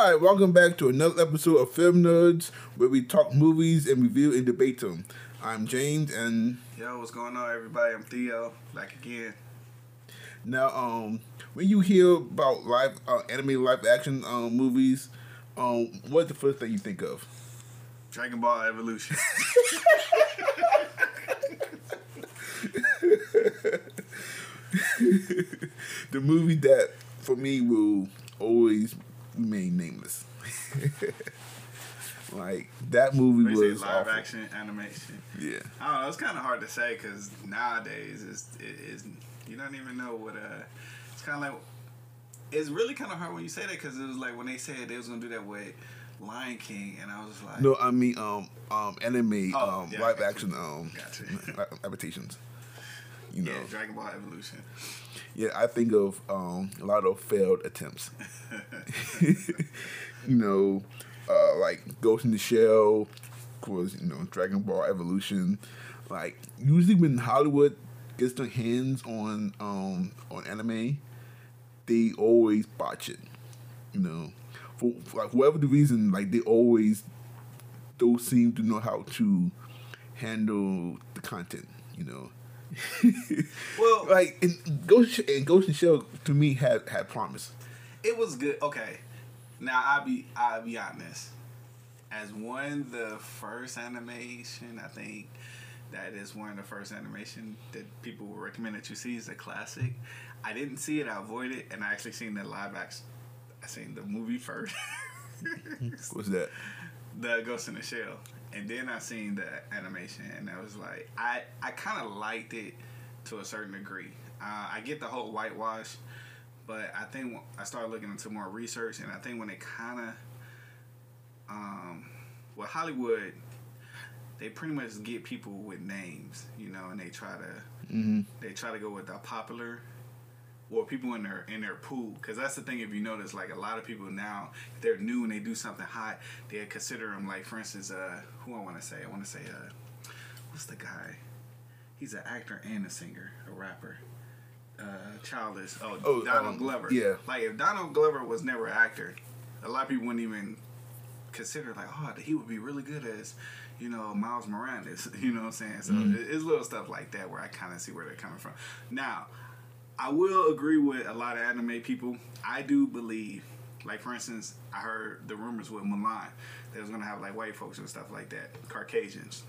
Hi, welcome back to another episode of Film Nerds, where we talk movies and review and debate them. I'm James, and Yo, what's going on, everybody? I'm Theo, back again. now, um, when you hear about live uh, anime live action um, movies, um, what's the first thing you think of? Dragon Ball Evolution. the movie that for me will always remain nameless. like that movie was live awful. action animation. Yeah, I don't know. It's kind of hard to say because nowadays it's, it is you don't even know what uh. It's kind of like it's really kind of hard when you say that because it was like when they said they was gonna do that with Lion King, and I was like, no, I mean um um anime Oh, um yeah, live action you. um adaptations. You know, yeah, Dragon Ball Evolution. Yeah, I think of um a lot of failed attempts. you know, uh, like Ghost in the Shell, of course, you know, Dragon Ball Evolution. Like usually when Hollywood gets their hands on um on anime, they always botch it. You know, for, for like whatever the reason, like they always don't seem to know how to handle the content. You know. Well, like and Ghost and Ghost in the Shell to me had had promise. it was good. Okay, now I'll be I'll be honest. As one of the first animation, I think that is one of the first animation that people will recommend that you see is a classic. I didn't see it, I avoided it, and I actually seen the live action. I seen the movie first, What's that? the Ghost in the Shell, and then I seen the animation, and I was like, I I kind of liked it to a certain degree. Uh, I get the whole whitewash, but I think I started looking into more research, and I think when it kind of, um, well, Hollywood, they pretty much get people with names, you know, and they try to Mm-hmm. they try to go with the popular or people in their in their pool. Because that's the thing if you notice like a lot of people now they're new and they do something hot they consider them like for instance uh who i want to say i want to say uh what's the guy? He's an actor and a singer a rapper. Uh childish. Oh, Oh, donald um, glover. yeah. like if donald glover was never an actor a lot of people wouldn't even consider like oh he would be really good as you know miles morales you know what i'm saying? So Mm-hmm. it's little stuff like that where i kind of see where they're coming from. Now i will agree with a lot of anime people i do believe like for instance i heard the rumors with mulan they was gonna have like white folks and stuff like that caucasians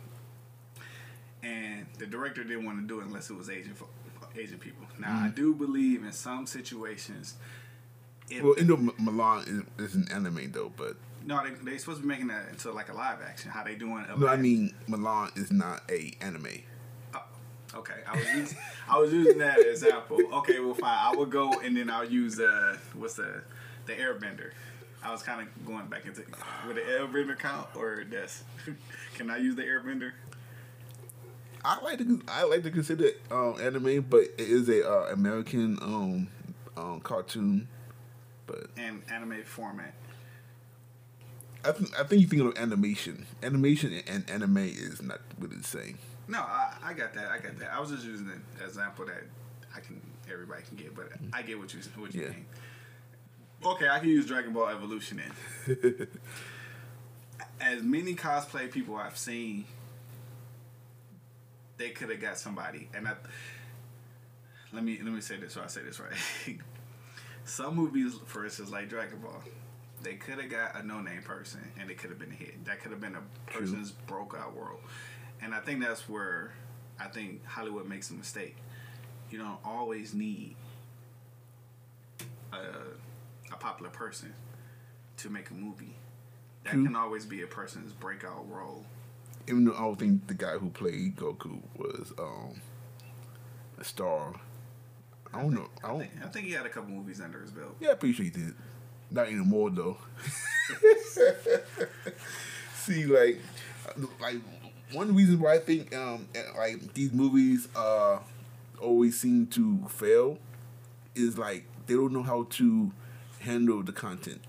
and the director didn't want to do it unless it was asian fo- asian people now i mm-hmm. do believe in some situations if Well, you Mulan is, is an anime though, but no, they they supposed to be making that into like a live action. How they doing? a no, I mean Mulan is not a anime. Okay, I was using, I was using that example. Okay, well fine. I would go and then I'll use uh what's the the Airbender. I was kind of going back into would the Airbender count or that's can I use the Airbender? I like to I like to consider it um, anime, but it is a uh, American um, um, cartoon. But And anime format. I think I think you think of animation. Animation and anime is not really the same. No, I, I got that. I got that. I was just using an example that I can everybody can get, but mm-hmm. I get what you what you Yeah. mean. Okay, I can use Dragon Ball Evolution then. As many cosplay people I've seen, they could have got somebody, and I. Let me let me say this so I say this right. Some movies, for instance, like Dragon Ball, they could have got a no name person and it could have been a hit. That could have been a True. person's broke out world. And I think that's where I think Hollywood makes a mistake. You don't always need a, a popular person to make a movie. That True. can always be a person's breakout role. Even though I don't think the guy who played Goku was um, a star. I don't know. I I don't. think, I think he had a couple movies under his belt. Yeah, pretty sure he did. Not anymore though. See, like, like one reason why I think um like these movies uh always seem to fail is like they don't know how to handle the content,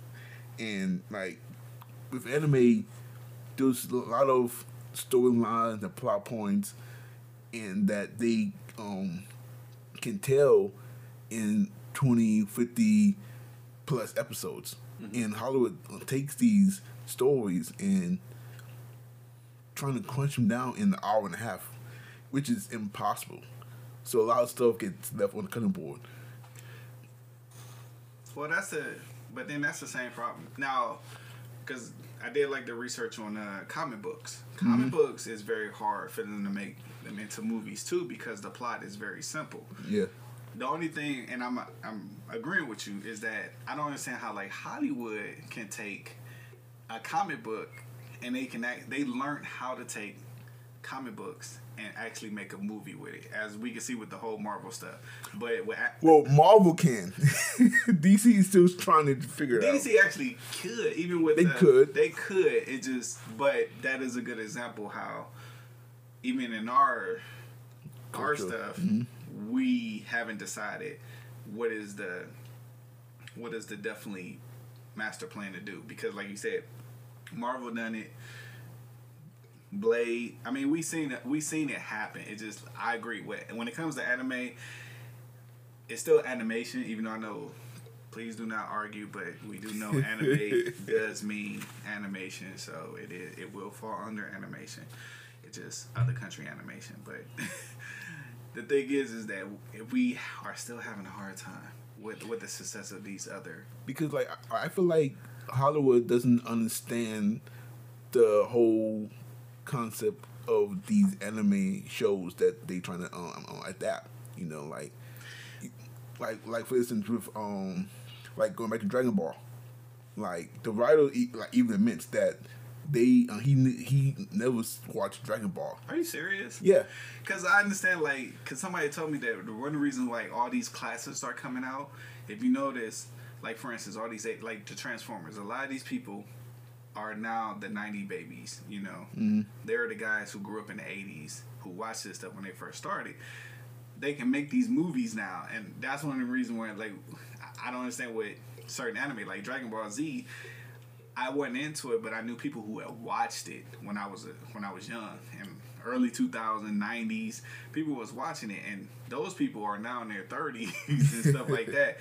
and like with anime, there's a lot of storylines and plot points, and that they um can tell in 20, 50 plus episodes. mm-hmm. and Hollywood takes these stories and trying to crunch them down in an hour and a half, which is impossible. So a lot of stuff gets left on the cutting board. Well, that's a, but then that's the same problem now, because I did like the research on uh, comic books. Comic mm-hmm. books is very hard for them to make them into movies too because the plot is very simple. Yeah. The only thing, and I'm I'm agreeing with you, is that I don't understand how like Hollywood can take a comic book and they can act, they learn how to take comic books and actually make a movie with it, as we can see with the whole Marvel stuff. But with, well, Marvel can. DC is still trying to figure DC out. DC actually could, even with they the, could, they could. It just, but that is a good example how, even in our our stuff, mm-hmm. we haven't decided what is the what is the definitely master plan to do because, like you said, Marvel done it. Blade. I mean, we seen it. We seen it happen. It just. I agree with. And when it comes to anime, it's still animation. Even though I know, please do not argue, but we do know anime does mean animation, so it is. It will fall under animation. It's just other country animation. But the thing is, is that we are still having a hard time with with the success of these other. Because like I feel like Hollywood doesn't understand the whole concept of these anime shows that they trying to um, um, adapt. You know, like like like for instance with um like going back to Dragon Ball, like the writer like even admits that they uh, he he never watched Dragon Ball. Are you serious? Yeah. Because I understand like because somebody told me that the one reason like all these classes are coming out, if you notice, like for instance, all these like the Transformers, a lot of these people are now the 90 babies, you know. Mm-hmm. They're the guys who grew up in the 80s, who watched this stuff when they first started. They can make these movies now, and that's one of the reasons why, like, I don't understand what certain anime, like Dragon Ball Z, I wasn't into it, but I knew people who had watched it when I was a, when I was young, and early 2090s, people was watching it, and those people are now in their 30s and stuff like that.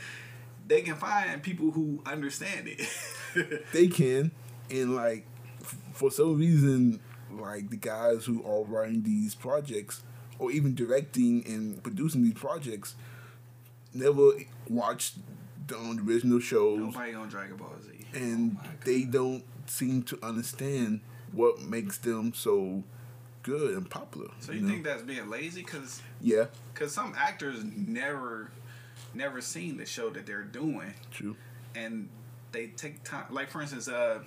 They can find people who understand it. they can and like for some reason like the guys who are writing these projects or even directing and producing these projects never watched the, original shows. Nobody on Dragon Ball Z. And oh they don't seem to understand what makes them so good and popular. So you, you know? think that's being lazy? Cause yeah, because some actors never, never seen the show that they're doing. True. And they take time. Like for instance, uh,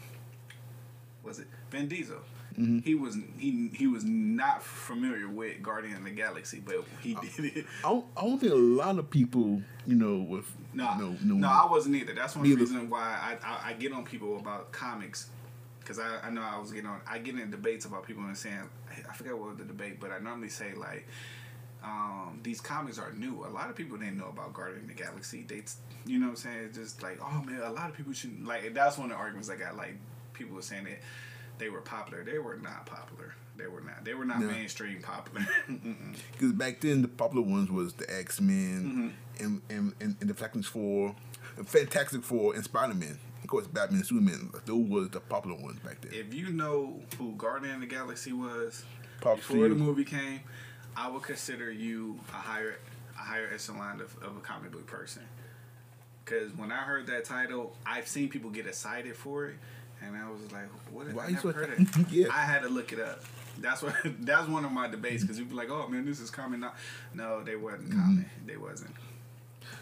was it Vin Diesel? Mm-hmm. He was he he was not familiar with Guardian of the Galaxy, but he did it. I don't, I don't think a lot of people, you know, with nah, no no no, I wasn't either. That's one reason why I, I, I get on people about comics because I, I know I was getting on I get in debates about people and saying I forget what the debate, but I normally say like. Um, these comics are new. A lot of people didn't know about Guardian of the Galaxy. They, you know what I'm saying? It's just like, oh man, a lot of people should like. That's one of the arguments I got. Like, people were saying that they were popular. They were not popular. They were not. They were not no. mainstream popular. Because back then, the popular ones was the X Men mm-hmm. and, and, and, and the Fantastic Four, Fantastic Four, and Spider Man. Of course, Batman and Superman. Those were the popular ones back then. If you know who Guardian of the Galaxy was Pop before the movie came, I would consider you a higher a higher echelon of, of a comic book person. Because when I heard that title, I've seen people get excited for it, and I was like, "What? Why I never heard it." yeah. I had to look it up. That's what. That's one of my debates because people like, "Oh man, this is common." No, they wasn't mm-hmm. They wasn't.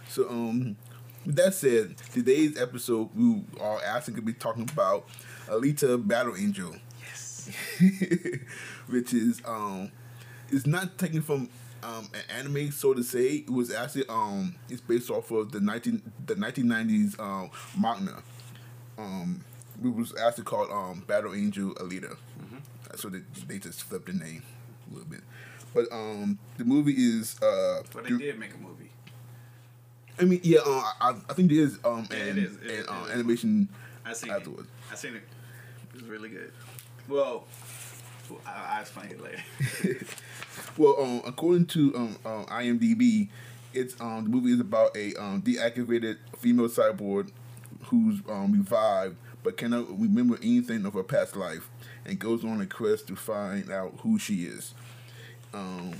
So, um, with that said, today's episode we are actually gonna be talking about Alita Battle Angel. Yes. Which is um, it's not taken from um, an anime, so to say. It was actually um, it's based off of the nineteen the nineteen nineties um manga. Um, it was actually called um Battle Angel Alita. Mm-hmm. So they they just flipped the name a little bit, but um the movie is uh. But they did make a movie. I mean, yeah, uh, I, I think there is um yeah, an, it is. It an, uh, animation I seen afterwards. It. I seen it. It was really good. Well, I, will explain it later. well, um, according to um, um, IMDb, it's um the movie is about a um deactivated female cyborg who's um, revived but cannot remember anything of her past life, and goes on a quest to find out who she is. Um,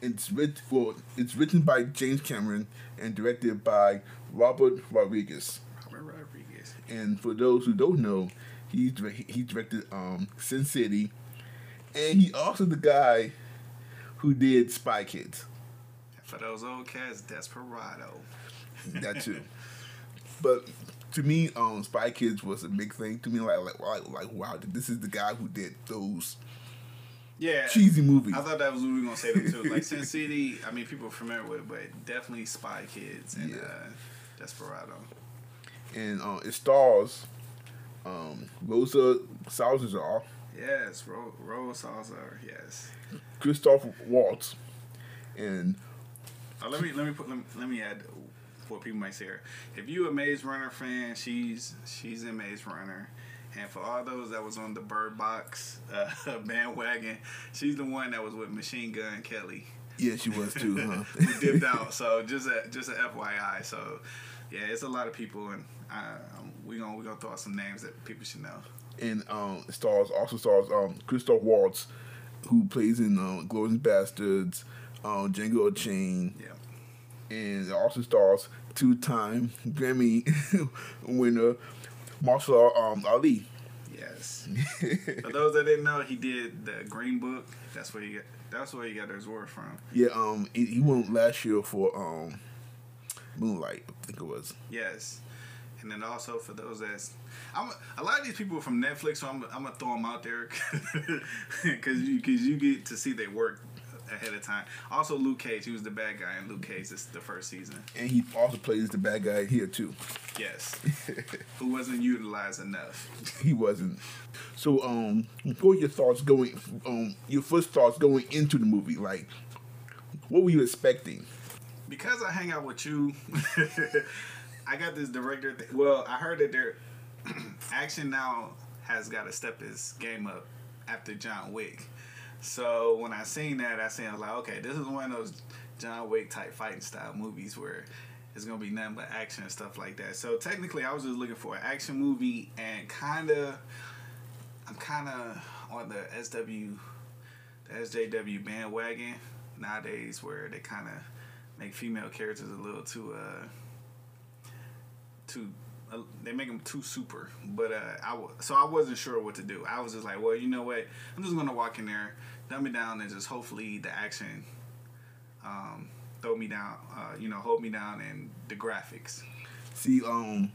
it's writ- well, it's written by James Cameron and directed by Robert Rodriguez. Robert Rodriguez. And for those who don't know, he he directed um, Sin City, and he also the guy who did Spy Kids. For those old cats, Desperado. That too. but to me, um, Spy Kids was a big thing to me. Like like like, like wow, this is the guy who did those Yeah. cheesy movies. I thought that was what we were gonna say too. Like Sin City, I mean, people are familiar with it, but definitely Spy Kids and Yeah. uh, Desperado. and uh, it stars um, Rosa Salazar, Yes, Ro- Rose Salazar. Yes. Christoph Waltz, and Oh, let me let me put let me, let me add what people might say here. If you a Maze Runner fan, she's she's in Maze Runner. And for all those that was on the Bird Box uh, bandwagon, she's the one that was with Machine Gun Kelly. yeah, she was too. Huh? who dipped out. So just a just a FYI. So yeah, it's a lot of people, and uh, we gonna we gonna throw out some names that people should know. And um, stars also stars um, Christoph Waltz, who plays in uh, Glorious Bastards, uh, Django Unchained, Yeah. and it also stars two-time Grammy winner Mahershala um, Ali. Yes. For those that didn't know, he did the Green Book. That's where he got. That's where he got his word from. Yeah, um, he, he won last year for um, Moonlight, I think it was. Yes. And then also for those that's, I'm a lot of these people are from Netflix, so I'm, I'm gonna throw them out there because you because you get to see their work ahead of time. Also, Luke Cage, he was the bad guy in Luke Cage. This the first season. And he also plays the bad guy here too. Yes, who wasn't utilized enough. He wasn't. So, um, what were your thoughts going? Um, your first thoughts going into the movie? Like, what were you expecting? because I hang out with you, I got this director. Th- well, I heard that their action now has got to step his game up after John Wick. So when I seen that, I seen I was like, okay, this is one of those John Wick type fighting style movies where it's gonna be nothing but action and stuff like that. So technically, I was just looking for an action movie and kind of, I'm kind of on the SW, the SJW bandwagon nowadays where they kind of make female characters a little too uh too uh, they make them too super but uh I w- so I wasn't sure what to do. I was just like well you know what? I'm just gonna walk in there dumb it down and just hopefully the action um throw me down uh you know hold me down and the graphics. See, um,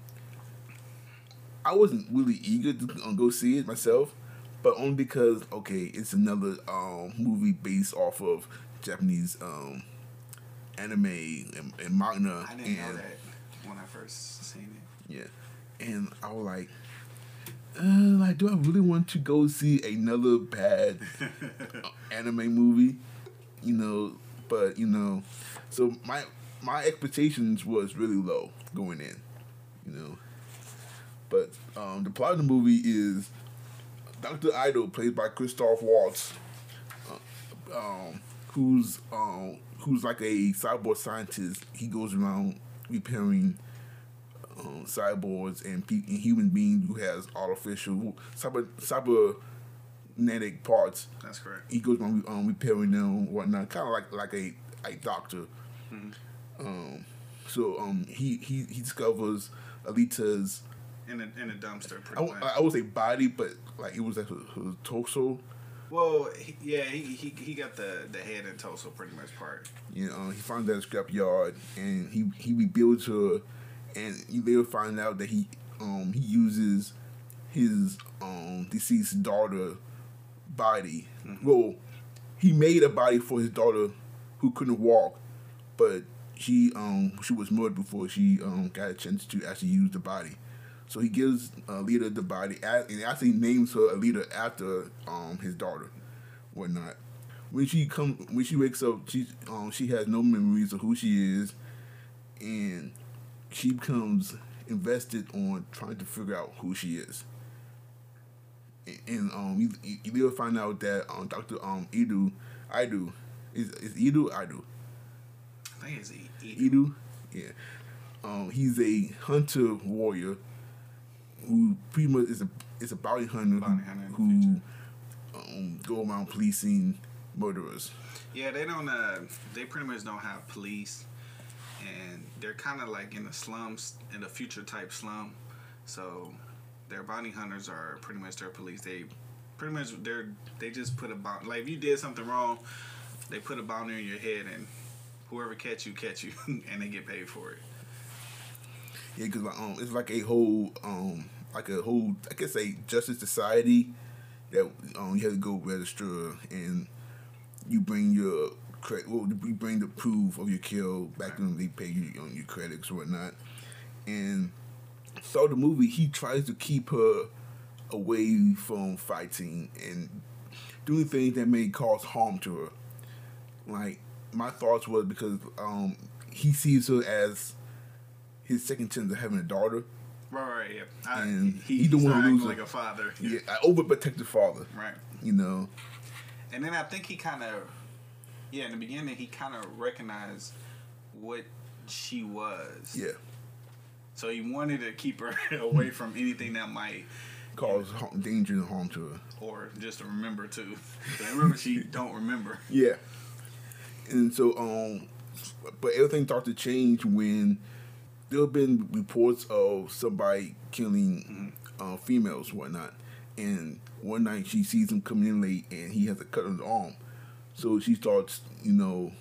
I wasn't really eager to go see it myself, but only because okay, it's another um movie based off of Japanese um anime and, and manga. I didn't and, know that when I first seen it Yeah, and I was like, uh, like, do I really want to go see another bad uh, anime movie? You know, but you know, so my my expectations was really low going in. You know, but um, the plot of the movie is Doctor Ido, played by Christoph Waltz, uh, um, who's um, who's like a cyborg scientist. He goes around repairing um, cyborgs and, pe- and human beings who has artificial cyber cybernetic parts. that's correct He goes around um, repairing them whatnot, kind of like like a a doctor. Um, so um, he he he discovers Alita's in a, in a dumpster I, pretty w- much I would say body, but like it was like her, her torso. Well he, yeah he, he he got the the head and torso pretty much part You know, he finds that scrap yard and he he rebuilds her, and you later find out that he um he uses his um deceased daughter body. Well, he made a body for his daughter who couldn't walk, but she um she was murdered before she um got a chance to actually use the body. So he gives uh, Alita the body and actually names her Alita after um his daughter, whatnot. When she come when she wakes up, she um she has no memories of who she is, and she becomes invested on trying to figure out who she is. And, and um you, you you find out that um Doctor um Idu Idu is is Idu Idu I think it's E- Idu, yeah. Um, he's a hunter warrior who pretty much is a is a bounty hunter Bounty who, hunter who um, go around policing murderers. Yeah, they don't. Uh, they pretty much don't have police, and they're kind of like in the slums, in the future type slum. So, their bounty hunters are pretty much their police. They pretty much they're they just put a bounty. Like if you did something wrong, they put a bounty on your head, and whoever catch you, catch you, and they get paid for it. Yeah, because um, it's like a whole um, like a whole I guess a justice society that um you have to go register and you bring your credit. Well, you bring the proof of your kill back them. They pay you on your credits or whatnot. And so the movie, he tries to keep her away from fighting and doing things that may cause harm to her. Like my thoughts was because um he sees her as his second chance of having a daughter. Right, right, yeah. I, And he, he the he's one not who acting loses. like a father. Yeah, an overprotective father. Right. You know. And then I think he kind of, yeah, in the beginning, he kind of recognized what she was. Yeah. So he wanted to keep her away from anything that might, Cause harm, danger and harm to her. or just to remember too. remember, she don't remember. Yeah. And so, um, but everything started to change when there have been reports of somebody killing uh, females, whatnot. And one night she sees him coming in late, and he has a cut on his arm. So she starts, you know,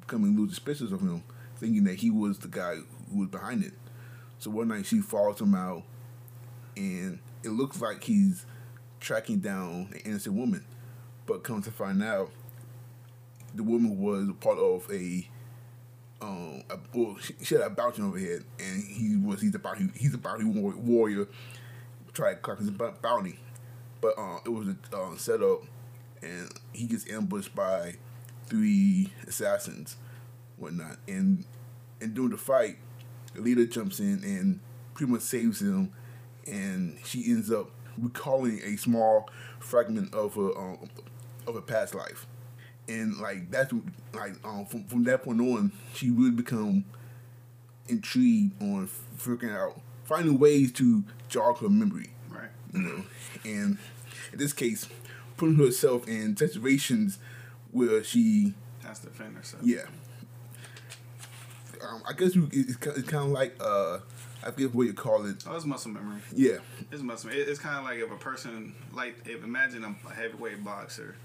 becoming little suspicious of him, thinking that he was the guy who was behind it. So one night she follows him out, and it looks like he's tracking down an innocent woman. But comes to find out, the woman was part of a um a, well she, had a bounty over her head and he was he's a bounty he's a bounty warrior. Tried to crack his bounty. But uh, it was a uh, setup and he gets ambushed by three assassins whatnot. And and during the fight Alita jumps in and pretty much saves him and she ends up recalling a small fragment of her um, of her past life and like that's like um from, from that point on she really become intrigued on figuring out finding ways to jog her memory Right. you know and in this case putting herself in situations where she Has to defend herself. yeah um, i guess you, it's, kind of like uh i forget what you call it Oh, it's muscle memory. yeah It's muscle. It, it's kind of like if a person, like if imagine a heavyweight boxer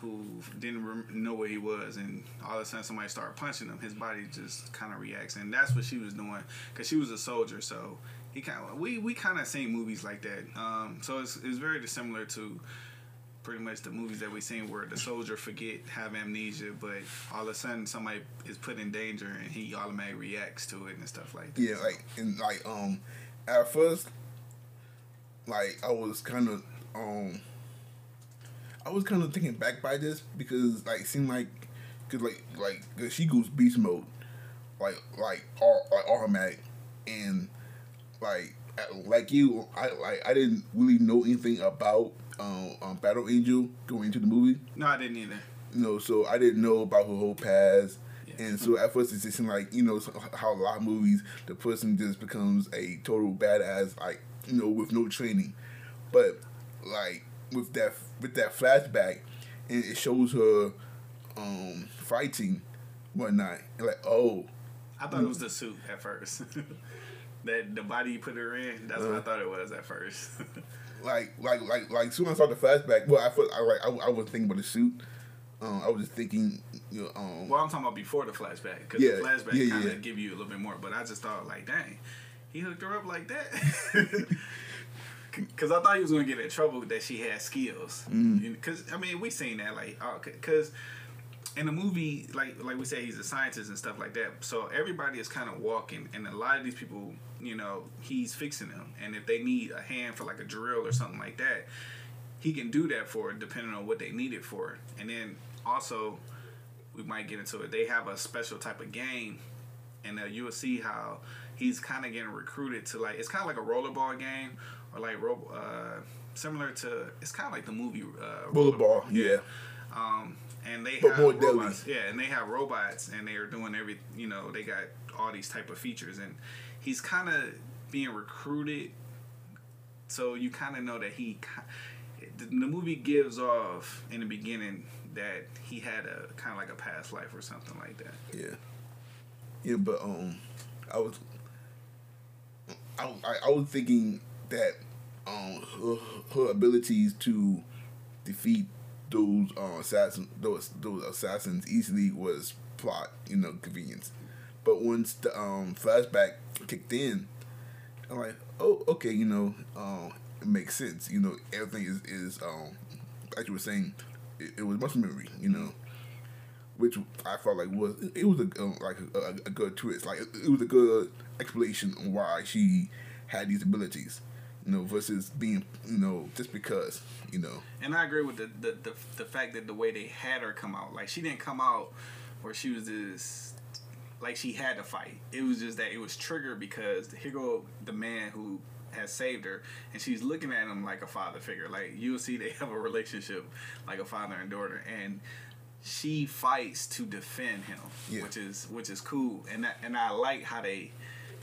who didn't rem- know where he was, and all of a sudden somebody started punching him, his body just kind of reacts, and that's what she was doing because she was a soldier. So he kind of we we kind of seen movies like that. Um, so it's it's very dissimilar to pretty much the movies that we seen where the soldier forget have amnesia, but all of a sudden somebody is put in danger and he automatically reacts to it and stuff like that. Yeah, like and like um, at first, like I was kind of um, I was kind of taken back by this because like it seemed like, cause like like 'cause she goes beast mode, like like all like automatic, and like like you, I like I didn't really know anything about um, um Battle Angel going into the movie No, I didn't either. you know, so I didn't know about her whole past. Yeah. And so at first it just seemed like, you know, how a lot of movies, the person just becomes a total badass, like, you know, with no training. But like with that with that flashback and it shows her um fighting, whatnot, and like, oh, I thought it was the suit at first. that the body you put her in, that's what I Uh. thought it was at first. like like like like soon I saw the flashback, well I first I like I, I was thinking about the suit. Um, I was just thinking, you know, um, well, I'm talking about before the flashback because Yeah, the flashback yeah, kind of yeah. give you a little bit more. But I just thought like, dang, he hooked her up like that. Because I thought he was gonna get in trouble that she had skills. Because I mean, we seen that like, because in the movie, like like we say, he's a scientist and stuff like that. So everybody is kind of walking, and a lot of these people, you know, he's fixing them. And if they need a hand for like a drill or something like that, he can do that for it, depending on what they need it for. And then also, we might get into it. They have a special type of game, and uh, you will see how he's kind of getting recruited to like it's kind of like a rollerball game or like uh, similar to it's kind of like the movie uh, Rollerball, yeah. um, and they But have more deadly. robots. Yeah, and they have robots, and they are doing every. You know, they got all these type of features, and he's kind of being recruited. So you kind of know that he, the, the movie gives off in the beginning that he had a kind of like a past life or something like that. Yeah. Yeah, but um, I was, I, I, I was thinking that um her, her abilities to defeat those uh, assassins those those assassins easily was plot you know convenience, but once the um flashback kicked in, I'm like oh okay you know um it makes sense. You know everything is is um like you were saying it, it was muscle memory you know which I felt like was it was a um, like a, a, good twist. Like it, it was a good explanation on why she had these abilities, you know, versus being you know just because you know. And I agree with the the, the the fact that the way they had her come out, like she didn't come out where she was this like she had to fight. It was just that it was triggered because here go the man who has saved her, and she's looking at him like a father figure. Like you'll see, they have a relationship like a father and daughter, and she fights to defend him, yeah. which is which is cool, and that, and I like how they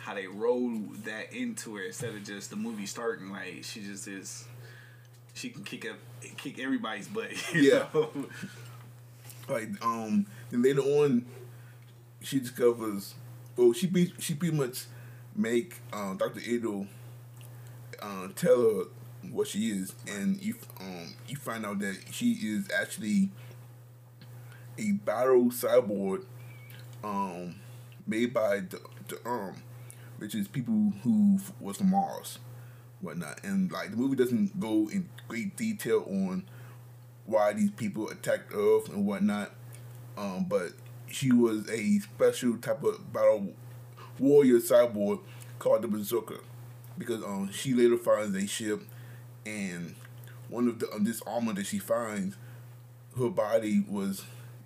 how they roll that into it instead of just the movie starting like she just is she can kick up kick everybody's butt. yeah. Know? Like um, and later on, she discovers. Well, she be she pretty much make um, Doctor Ido uh, tell her what she is, and you um you find out that she is actually a battle cyborg um, made by the, the um, which is people who was from Mars, whatnot. And like the movie doesn't go in great detail on why these people attacked Earth and whatnot. Um, but she was a special type of battle warrior cyborg called the Berserker because um she later finds a ship and one of the um, this armor that she finds her body was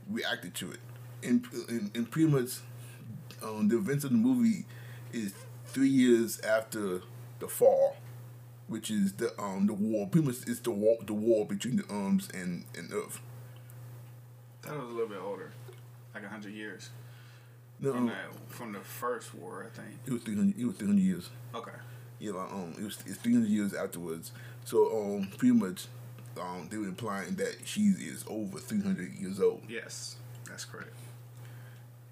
reacted to it. And, and, and pretty much um, the events of the movie is three years after the fall, which is the um the war. Pretty much it's the war the war between the Ums and and Earth. That was a little bit older, like hundred years. No, from, that, from the first war, I think it was three hundred. It was three hundred years. Okay. Yeah, like, um, it was it's three hundred years afterwards. So um, pretty much um, they were implying that she is over 300 years old. Yes, that's correct.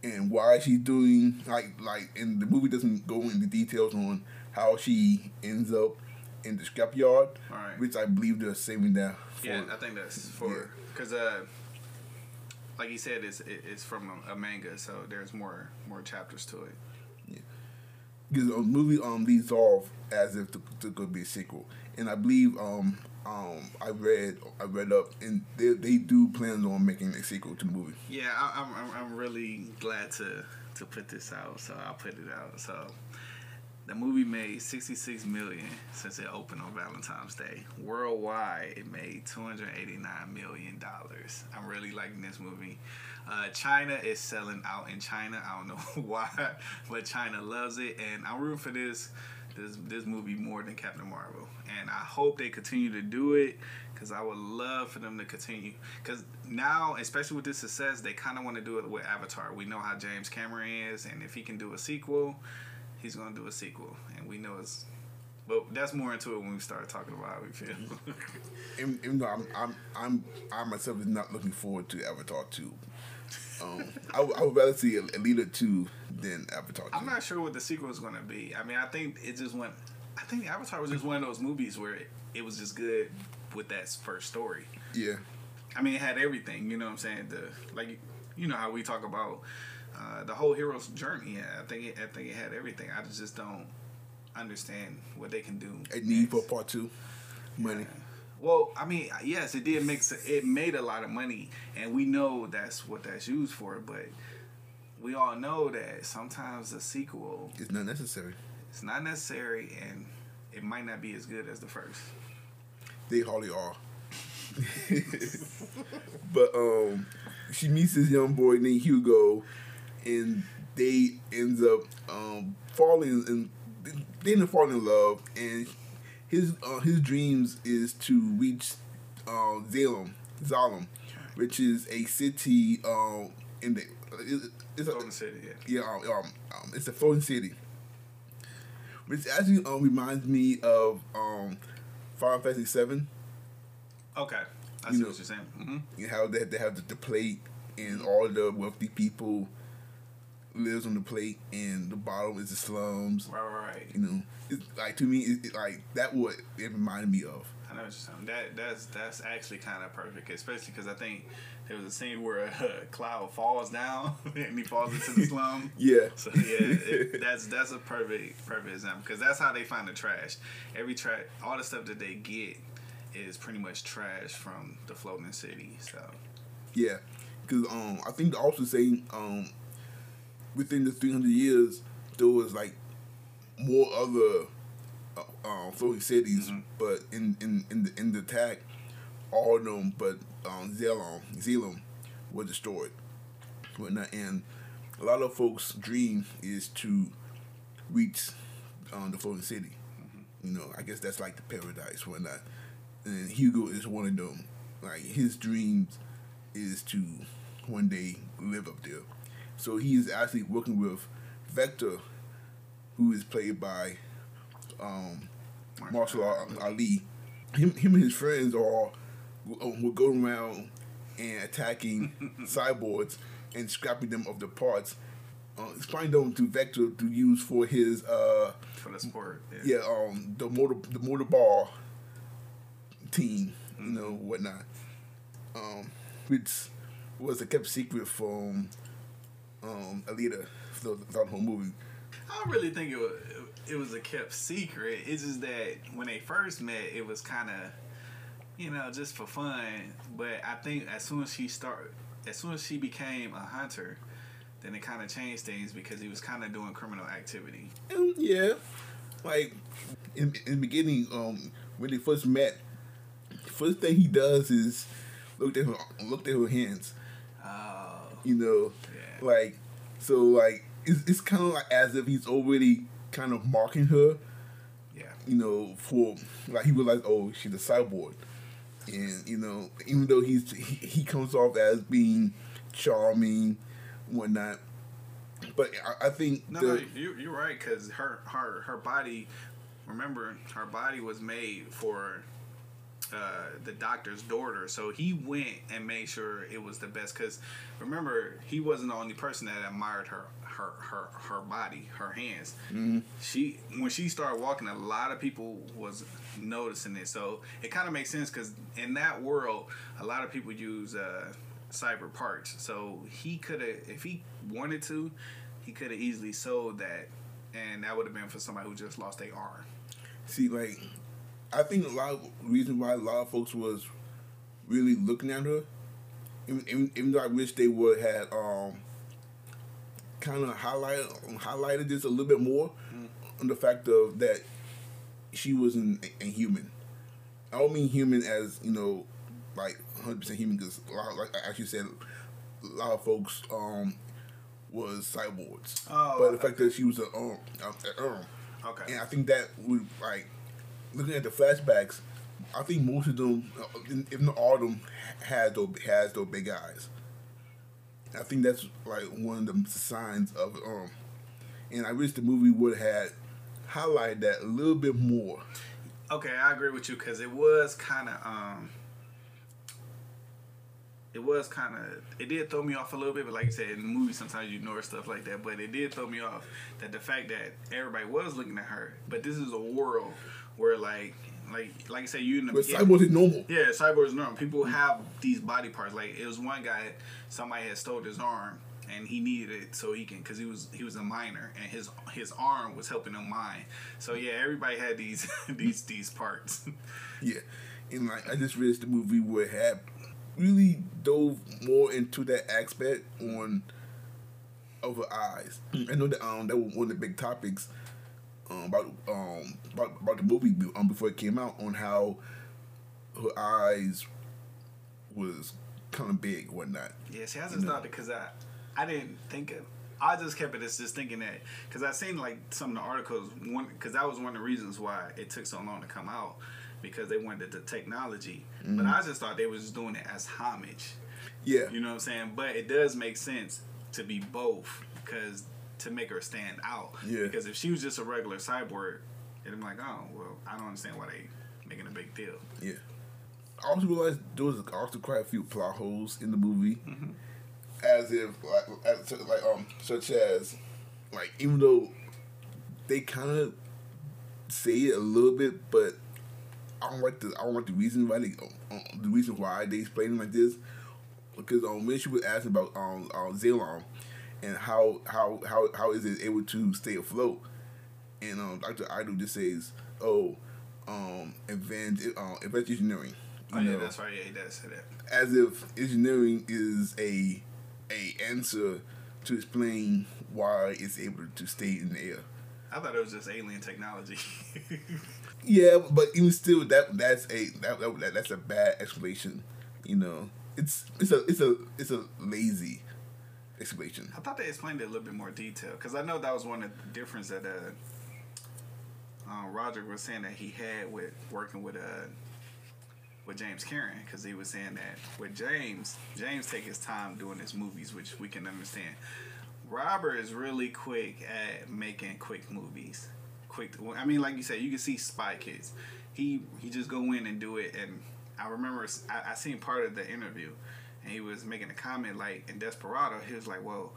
And why she's doing like like and the movie doesn't go into details on how she ends up in the scrapyard, right. which I believe they're saving that. For, yeah, I think that's for because yeah. uh, like you said, it's it's from a, a, manga, so there's more more chapters to it. Yeah, because the movie um leads off as if there could be a sequel, and I believe um um, I read I read up and they, they do plans on making a sequel to the movie. Yeah, I, am I'm, I'm really glad to to put this out, so I'll put it out. So the movie made 66 million since it opened on Valentine's Day. Worldwide, it made 289 million dollars. I'm really liking this movie. Uh, China is selling out in China. I don't know why, but China loves it, and I'm rooting for this this this movie more than Captain Marvel, and I hope they continue to do it because I would love for them to continue. Because now, especially with this success, they kind of want to do it with Avatar. We know how James Cameron is, and if he can do a sequel, he's gonna do a sequel, and we know it's. But that's more into it when we start talking about how we feel. even, though I'm, I'm, I'm, I myself is not looking forward to Avatar two. Um, I, I would rather see Alita two than Avatar. 2. I'm not sure what the sequel is going to be. I mean, I think it just went. I think Avatar was just one of those movies where it, it was just good with that first story. Yeah. I mean, it had everything. You know what I'm saying? The like, you know how we talk about uh, the whole hero's journey. Yeah, I think it, I think it had everything. I just don't understand what they can do. A need for part two, money. Yeah. Well, I mean, yes, it did make it made a lot of money, and we know that's what that's used for. But we all know that sometimes a sequel is not necessary. It's not necessary, and it might not be as good as the first. They hardly are. but um, she meets this young boy named Hugo, and they ends up um falling in. They end up falling in love, and his uh, his dreams is to reach uh, Zalem, Zalem, which is a city uh, in the it, it's Golden a, City. Yeah. yeah, um, um, um, it's a floating city, which actually um, reminds me of um, Final Fantasy Seven. Okay. I You see know- what you're saying. hmm You know, how they, they have the, the plate and all the wealthy people lives on the plate and the bottom is the slums. Right, right, right. You know, it's like to me, it, it, like that what it reminded me of. I know what you're saying. That that's that's actually kind of perfect, especially because I think there was a scene where uh, Cloud falls down and he falls into the slum. Yeah, So yeah, it, that's that's a perfect perfect example because that's how they find the trash. Every trash, all the stuff that they get is pretty much trash from the floating city. So yeah, because um, I think they also saying um, within the three hundred years there was like more other uh, um, floating cities, Mhm. but in in in the in the attack, all of them but um, Zelon Zelum were destroyed. Whatnot, and a lot of folks' dream is to reach um, the floating city. You know, I guess that's like the paradise, whatnot. And Hugo is one of them. Like his dreams is to one day live up there. So he is actually working with Vector, who is played by um, Mahershala Ali. Him, him and his friends are will will go around and attacking cyborgs and scrapping them of the parts. Uh, them to Vector to use for his uh, for the sport, yeah, um, the motor the motor ball team, you know, whatnot. Um, which was a kept secret from um Alita throughout the whole movie. I don't really think it was, it was a kept secret. It's just that when they first met, it was kind of, you know, just for fun. But I think as soon as she start, as soon as she became a hunter, then it kind of changed things because he was kind of doing criminal activity. And yeah, like in, in the beginning, um, when they first met, first thing he does is look at her looked at her hands. Oh, You know, yeah. like so like it's, it's kind of like as if he's already kind of marking her Yeah. you know, for like he realized, oh, she's a cyborg, and you know, even though he's he, he comes off as being charming, whatnot, but I, I think No, the, no, you, you're right because her her her body. Remember, her body was made for uh, the doctor's daughter, so he went and made sure it was the best. Because remember, he wasn't the only person that admired her her her her body, her hands. She when she started walking, a lot of people was noticing it. So it kind of makes sense because in that world, a lot of people use uh, cyber parts. So he could have, if he wanted to, he could have easily sold that, and that would have been for somebody who just lost their arm. see like I think a lot of reason why a lot of folks was really looking at her, even, even, even though I wish they would had um kind of highlighted highlighted this a little bit more on the fact of that she wasn't a, a human. I don't mean human as you know, like hundred percent human because like I actually said, a lot of folks um was cyborgs. Oh, but the fact that she was a um, a, a, um Okay. and I think that would like looking at the flashbacks. I think most of them, if not all of them, had those has those big eyes. I think that's like one of the signs of um, and I wish the movie would have highlighted that a little bit more. Okay, I agree with you because it was kind of um, it was kind of it did throw me off a little bit, but like you said, in the movie sometimes you ignore stuff like that. But it did throw me off that the fact that everybody was looking at her, but this is a world where like like like I said, you in the But cyborgs is normal. yeah, cyborgs normal. People have these body parts. Like it was one guy, somebody had stole his arm, and he needed it so he can, because he was he was a miner, and his his arm was helping him mine. So yeah, everybody had these these these parts. Yeah, and like I just wish the movie would have really dove more into that aspect on of her eyes. I know that um that was one of the big topics um, about um about, about the movie um before it came out on how her eyes was kind of big, whatnot. Yeah, see, I just thought because I, I didn't think of. I just kept it as just thinking that because I seen like some of the articles one because that was one of the reasons why it took so long to come out because they wanted the technology. But I just thought they was just doing it as homage. Yeah, You know what I'm saying? But it does make sense to be both because to make her stand out. Yeah. Because if she was just a regular cyborg, it'd be like, oh well, I don't understand why they making a big deal. Yeah. I also realized there was also quite a few plot holes in the movie, as if like, as, like um such as like even though they kind of say it a little bit, but I don't like the I don't like the reason why they um, the reason why they explain it like this because um when she was asking about um, um Zalon and how how how how is it able to stay afloat and um Dr. Ido just says oh um advanced um advanced engineering Oh yeah, know, that's right. Yeah, he does say that. as if engineering is a a answer to explain why it's able to stay in the air. I thought it was just alien technology. Yeah, but even still, that that's a that, that that's a bad explanation. You know, it's it's a it's a it's a lazy explanation. I thought they explained it a little bit more detail because I know that was one of the difference that uh, uh, Roger was saying that he had with working with uh with James Cameron because he was saying that with James, James take his time doing his movies, which we can understand. Robert is really quick at making quick movies. Quick, I mean, like you said, you can see Spy Kids. He he just go in and do it, and I remember I, I seen part of the interview, and he was making a comment like in Desperado, he was like, "Well,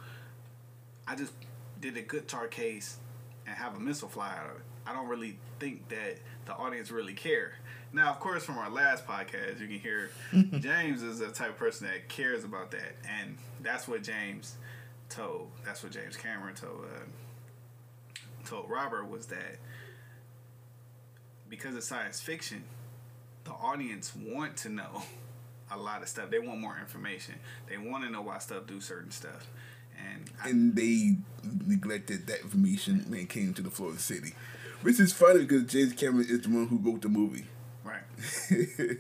I just did a guitar case and have a missile fly out of it. I don't really think that the audience really care." Now, of course, from our last podcast, you can hear James is the type of person that cares about that, and that's what James told. That's what James Cameron told uh, told Robert was that because it's science fiction, the audience want to know a lot of stuff. They want more information. They want to know why stuff do certain stuff, and I, And they neglected that information when it came to the Florida City, which is funny because James Cameron is the one who wrote the movie. right.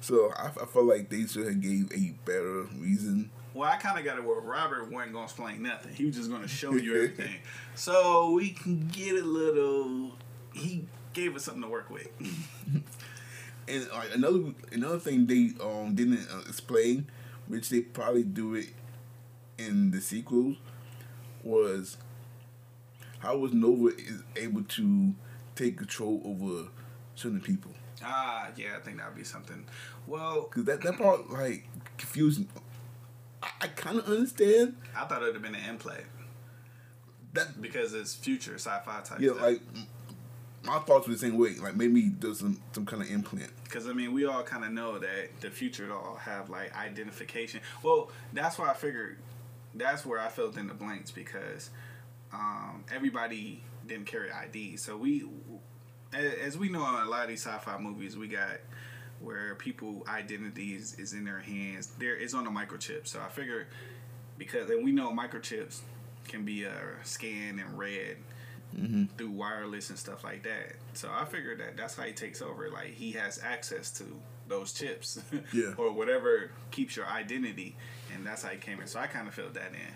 so I, I felt like they should have gave a better reason. Well, I kind of got it where Robert wasn't gonna explain nothing. He was just gonna show you everything, so we can get a little. He gave us something to work with. And uh, another another thing they um didn't uh, explain, which they probably do it in the sequels, was how was Nova is able to take control over certain people. Ah, yeah, I think that would be something. Well, Cause that that part like confusing. I, I kind of understand I thought it would have been an end play that. because it's future sci-fi type. Yeah, stuff. like my thoughts were the same way. Like maybe there's some some kind of implant. Because I mean, we all kind of know that the future all have like identification. Well, that's why I figured that's where I filled in the blanks because um, everybody didn't carry ID. So we, as we know in a lot of these sci-fi movies, we got where people identities is in their hands. There is on a microchip. So I figure because and we know microchips can be uh, scanned and read Mm-hmm. through wireless and stuff like that. So I figured that that's how he takes over. Like he has access to those chips, Yeah. or whatever keeps your identity, and that's how he came in. So I kind of filled that in.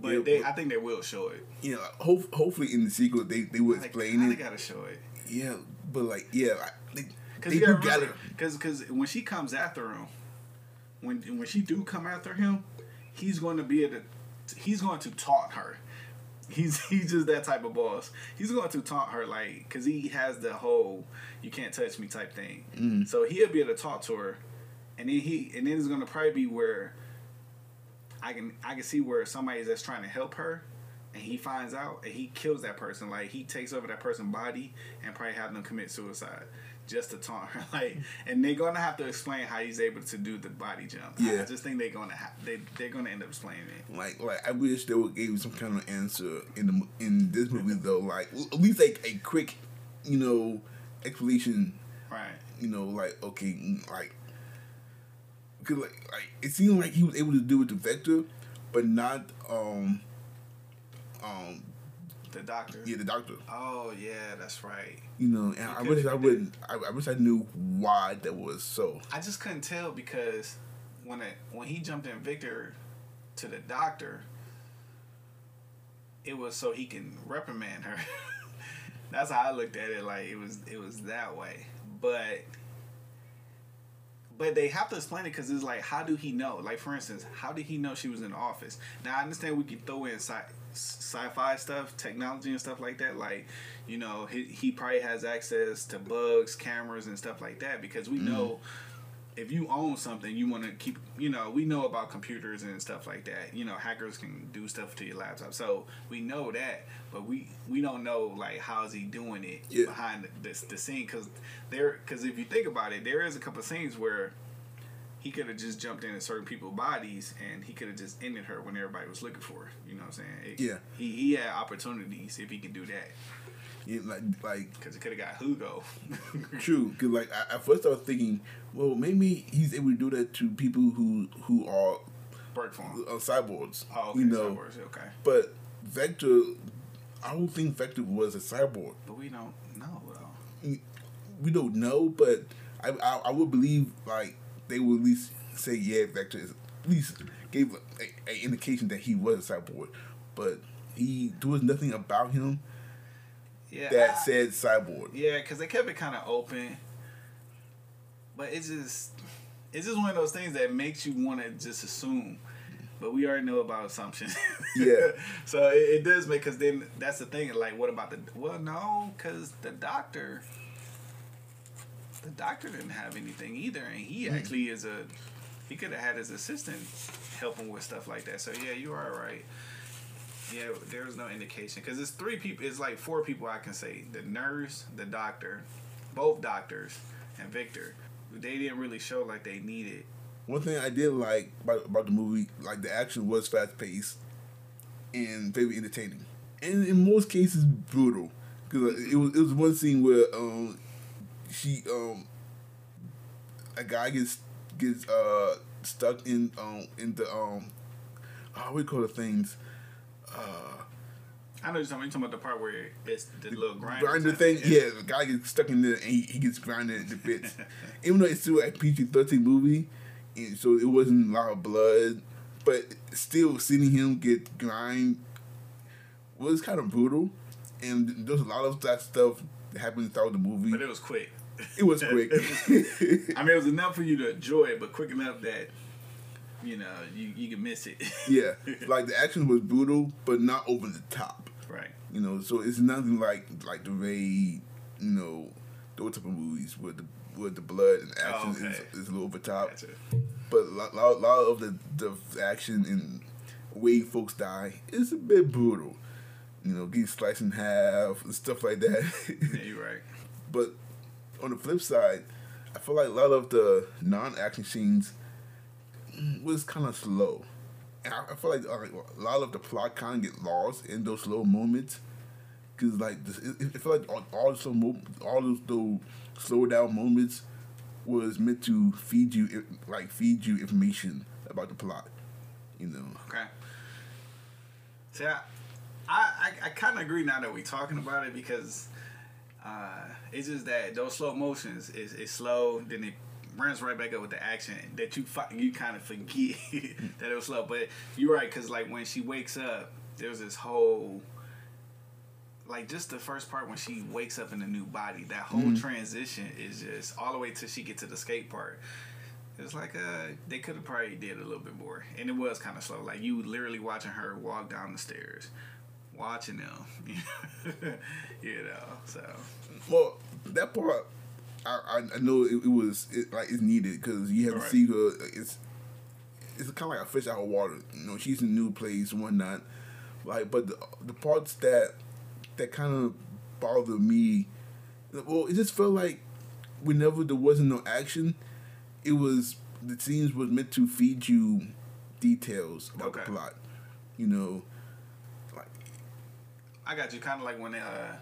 But Yeah, they, but- I think they will show it. You know, hope, hopefully in the sequel they they will Like, explain it. they gotta show it. Yeah, but like yeah, they, Cause they do gotta gotta. cause, cause when she comes after him, when when she do come after him, he's going to be able to, he's going to taunt her. He's he's just that type of boss. He's going to taunt her like, cause he has the whole "you can't touch me" type thing. Mm. So he'll be able to talk to her, and then he and then it's going to probably be where I can I can see where somebody's that's trying to help her. And he finds out and he kills that person. Like he takes over that person's body and probably have them commit suicide just to taunt her. Like, and they're gonna have to explain how he's able to do the body jump. Yeah, I just think they're gonna have they they're gonna end up explaining it. Like, like I wish they would give some kind of answer in the in this movie though. Like at least like a quick, you know, explanation. Right. You know, like okay, mm, like because like like it seemed like he was able to do it the Vector, but not um um The doctor. yeah the doctor. Oh yeah, that's right. You know, and I wish I wouldn't. I, I wish I knew why that was so. I just couldn't tell because when it when he jumped in Victor to the doctor, it was so he can reprimand her. That's how I looked at it. Like it was it was that way, but but they have to explain it because it's like, how do he know? Like, for instance, how did he know she was in the office? Now, I understand we can throw in sci- sci-fi stuff, technology and stuff like that. Like, you know, he, he probably has access to bugs, cameras, and stuff like that because we mm. know if you own something, you want to keep, you know, we know about computers and stuff like that. You know, hackers can do stuff to your laptop, so we know that, but we we don't know like how is he doing it yeah. behind the, the, the scene because there because if you think about it, there is a couple scenes where he could have just jumped in certain people's bodies and he could have just ended her when everybody was looking for her. You know what I'm saying? It, yeah. He he had opportunities if he could do that. Yeah, like like because it could have got Hugo. true, because like I, at first I was thinking, well, maybe he's able to do that to people who who are bird form, uh, cyborgs. Oh, okay, you know, cyborgs, okay. But Vector, I don't think Vector was a cyborg. But we don't know though. We don't know, but I I, I would believe like they would at least say yeah, Vector is at least gave an indication that he was a cyborg, but he there was nothing about him yeah, that I, said cyborg. Yeah, because they kept it kind of open, but it's just it's just one of those things that makes you want to just assume. But we already know about assumptions. Yeah. so it, it, does make because then that's the thing. Like, what about the? Well, no, because the doctor, the doctor didn't have anything either, and he mm. actually is a. He could have had his assistant helping with stuff like that. So yeah, you are right. Yeah, there was no indication because it's three people. It's like four people I can say: the nurse, the doctor, both doctors, and Victor. They didn't really show like they needed. One thing I did like about, about the movie, like the action was fast paced and very entertaining, and in most cases brutal. Because it was it was one scene where um she um a guy gets gets uh stuck in um in the um how we call the things uh, I know you're talking, you're talking about the part where it's the, the little grinder, grinder thing. Yeah, the guy gets stuck in there and he, he gets grinded to bits. Even though it's still a PG thirteen movie, and so it wasn't a lot of blood, but still seeing him get grind was kind of brutal. And there's a lot of that stuff that happened throughout the movie. But it was quick. It was quick. I mean, it was enough for you to enjoy it, but quick enough that you know, you, you can miss it. yeah, like the action was brutal, but not over the top. Right. You know, so it's nothing like like the Raid, you know, those type of movies where the where the blood and action oh, okay. is, is a little over top. Gotcha. But a lot, lot, lot of the the action and way folks die is a bit brutal. You know, getting sliced in half and stuff like that. yeah, you're right. But on the flip side, I feel like a lot of the non-action scenes was kind of slow. And I, I feel like a lot of the plot kind of get lost in those slow moments. Cause like this, it, it feel like all, all mo- all those, those slow down moments was meant to feed you like feed you information about the plot. You know. Okay. See, I I, I kind of agree now that we're talking about it because uh, it's just that those slow motions is, is slow, then it runs right back up with the action that you you kind of forget that it was slow. But you're right because like when she wakes up, there's this whole like just the first part when she wakes up in a new body. That whole mm-hmm. transition is just all the way till she gets to the skate part. It's like uh they could have probably did a little bit more, and it was kind of slow. Like you literally watching her walk down the stairs, watching them, you know. So well, that part I, I know it, it was it, like it's needed because you have right. to see her. It's it's kind of like a fish out of water. You know, she's in a new place and whatnot. Like, but the the parts that that kind of bothered me, well, it just felt like whenever there wasn't no action, it was the scenes was meant to feed you details about okay. the plot. You know, I got you. Kind of like when they, uh,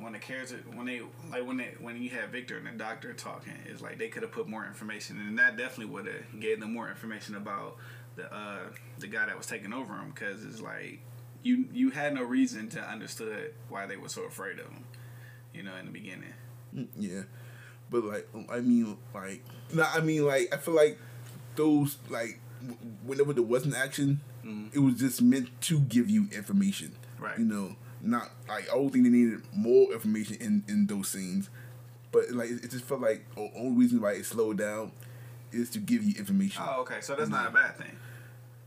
when the character when they like when they when you have Victor and the doctor talking, it's like they could have put more information, and that definitely would have gave them more information about the uh the guy that was taking over him, because it's like you you had no reason to understood why they were so afraid of him, you know, in the beginning. Mm, yeah, but like I mean, like no I mean, like I feel like those like whenever there wasn't action, mm-hmm. it was just meant to give you information, right? You know not like I don't think they needed more information in in those scenes. but like it just felt like the only reason why it slowed down is to give you information. Oh, okay. So that's not a bad thing.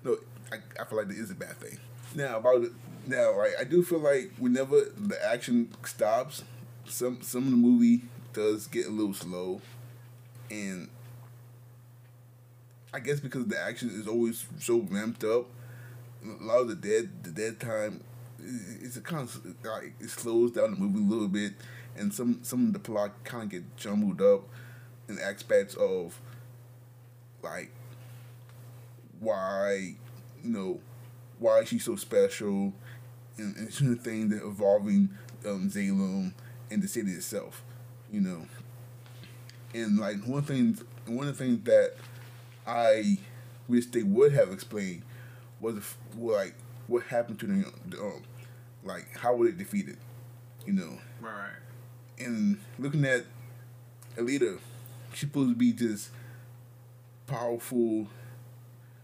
No, I, I feel like that is a bad thing. Now about it, now right, I do feel like whenever the action stops, some some of the movie does get a little slow, and I guess because the action is always so ramped up, a lot of the dead the dead time, it's a kind of like it slows down the movie a little bit, and some some of the plot kind of get jumbled up in aspects of like why you know why she's so special and, and some of the things that evolving um, Zalem and the city itself, you know. And like one thing, one of the things that I wish they would have explained was like what happened to them, um, like how were they defeated, you know. Right. And looking at Alita, she's supposed to be this powerful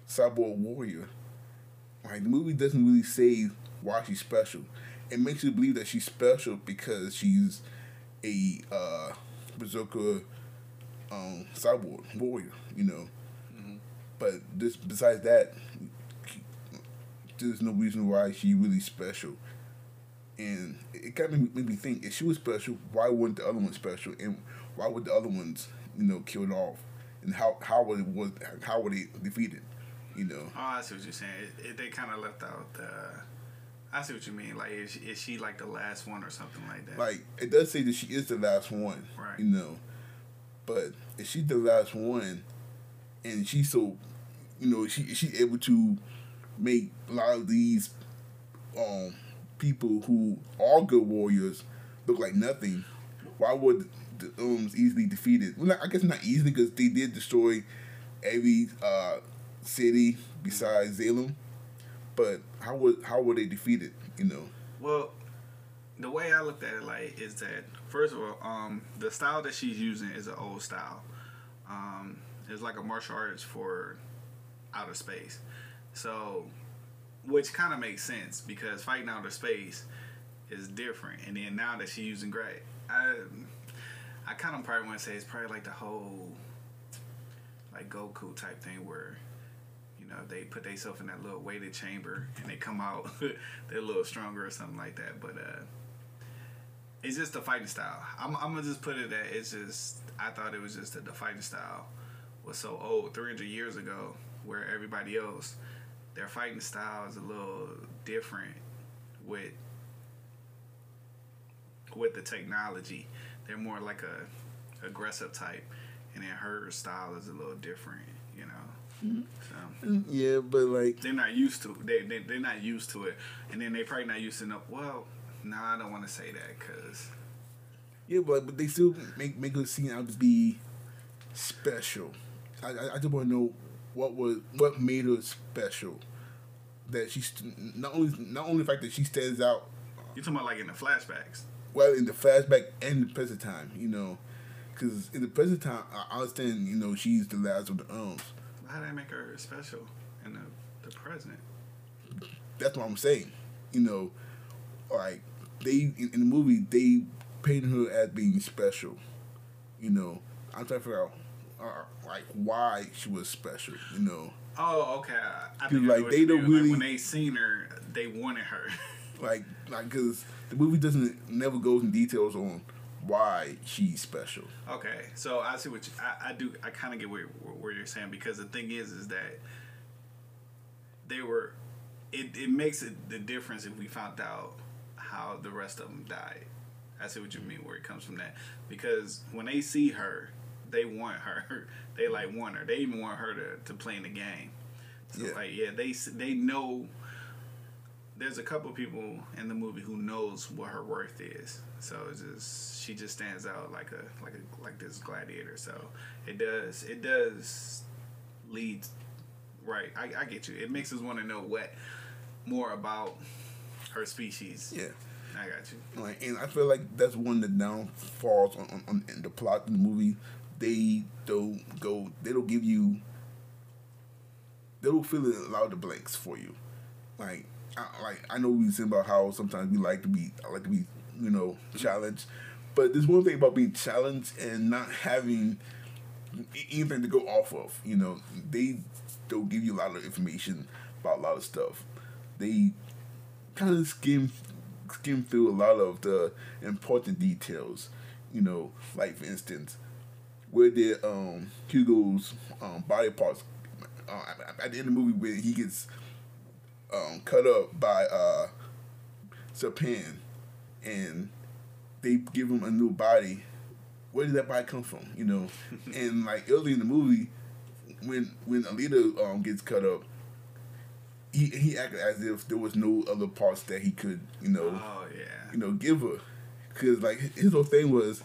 cyborg warrior. Like the movie doesn't really say why she's special. It makes you believe that she's special because she's a uh, berserker um, cyborg warrior, you know. But this besides that, there's no reason why she really special. And it kind of made me think: if she was special, why weren't the other ones special? And why would the other ones, you know, killed off? And how how were it was how were they defeated? You know. Oh, I see what you're saying. It, it, they kind of left out the. I see what you mean. Like, is she, is she like the last one or something like that? like it does say that she is the last one, Right. you know. But if she's the last one, and she's so, you know, she she able to make a lot of these um people who are good warriors look like nothing. Why would the Ums easily defeated? Well, not- I guess not easily because they did destroy every uh, city besides Zalem. But how would how were they defeated? You know. Well, the way I looked at it, like, is that first of all, um, the style that she's using is an old style. Um, it's like a martial arts for outer space. So, which kind of makes sense because fighting outer space is different. And then now that she's using gray, I, I kind of probably want to say it's probably like the whole, like Goku type thing where you know, they put themselves in that little weighted chamber and they come out, they're a little stronger or something like that. But uh, it's just the fighting style. I'm, I'm gonna just put it that it's just. I thought it was just that the fighting style was so old, 300 years ago, where everybody else, their fighting style is a little different with with the technology. They're more like a aggressive type, and then her style is a little different. You know. Mm-hmm. So Yeah, but like they're not used to they, they they're not used to it, and then they probably not used to know. Well, no, I don't want to say that because Yeah, but but they still make make her seem out to be special. I I, I just want to know what was what made her special. That she's not only not only the fact that she stands out you're talking about like in the flashbacks. well in the flashback and the present time, you know, because in the present time I understand you know she's the last of the ums. How did that make her special in the the present? That's what I'm saying. You know, like they in, in the movie they painted her as being special. You know, I'm trying to figure out uh, like why she was special. You know, Oh, okay. I- think like, they don't mean. Like, really- when they seen her, they wanted her. like like because the movie doesn't never goes in details on why she's special. Okay, so I see what you, I, I do. I kind of get where, where you're saying because the thing is, is that they were. It, it makes it the difference if we found out how the rest of them died. I see what you mean where it comes from that because when they see her, they want her. They like want her. They even want her to, to play in the game. So Yeah. like yeah, they they know. There's a couple people in the movie who knows what her worth is. So it's just she just stands out like a like a like this gladiator. So it does it does lead right. I, I get you. It makes us want to know what more about her species. Yeah. I got you. Like, and I feel like that's one of the downfalls on, on, on in the plot in the movie. They don't go. They don't give you. They don't fill in a lot of the blanks for you. Like, I, like I know we said about how sometimes we like to be, I like to be, you know, challenged, But there's one thing about being challenged and not having anything to go off of. You know, they don't give you a lot of information about a lot of stuff. They kind of skim skim through a lot of the important details. You know, like for instance, where did um, Hugo's um, body parts uh, at the end of the movie where he gets um, cut up by uh, Zapan and they give him a new body. Where did that body come from? You know, and like early in the movie, when when Alita um, gets cut up, he he acted as if there was no other parts that he could you know Oh yeah. you know give her, because like his whole thing was.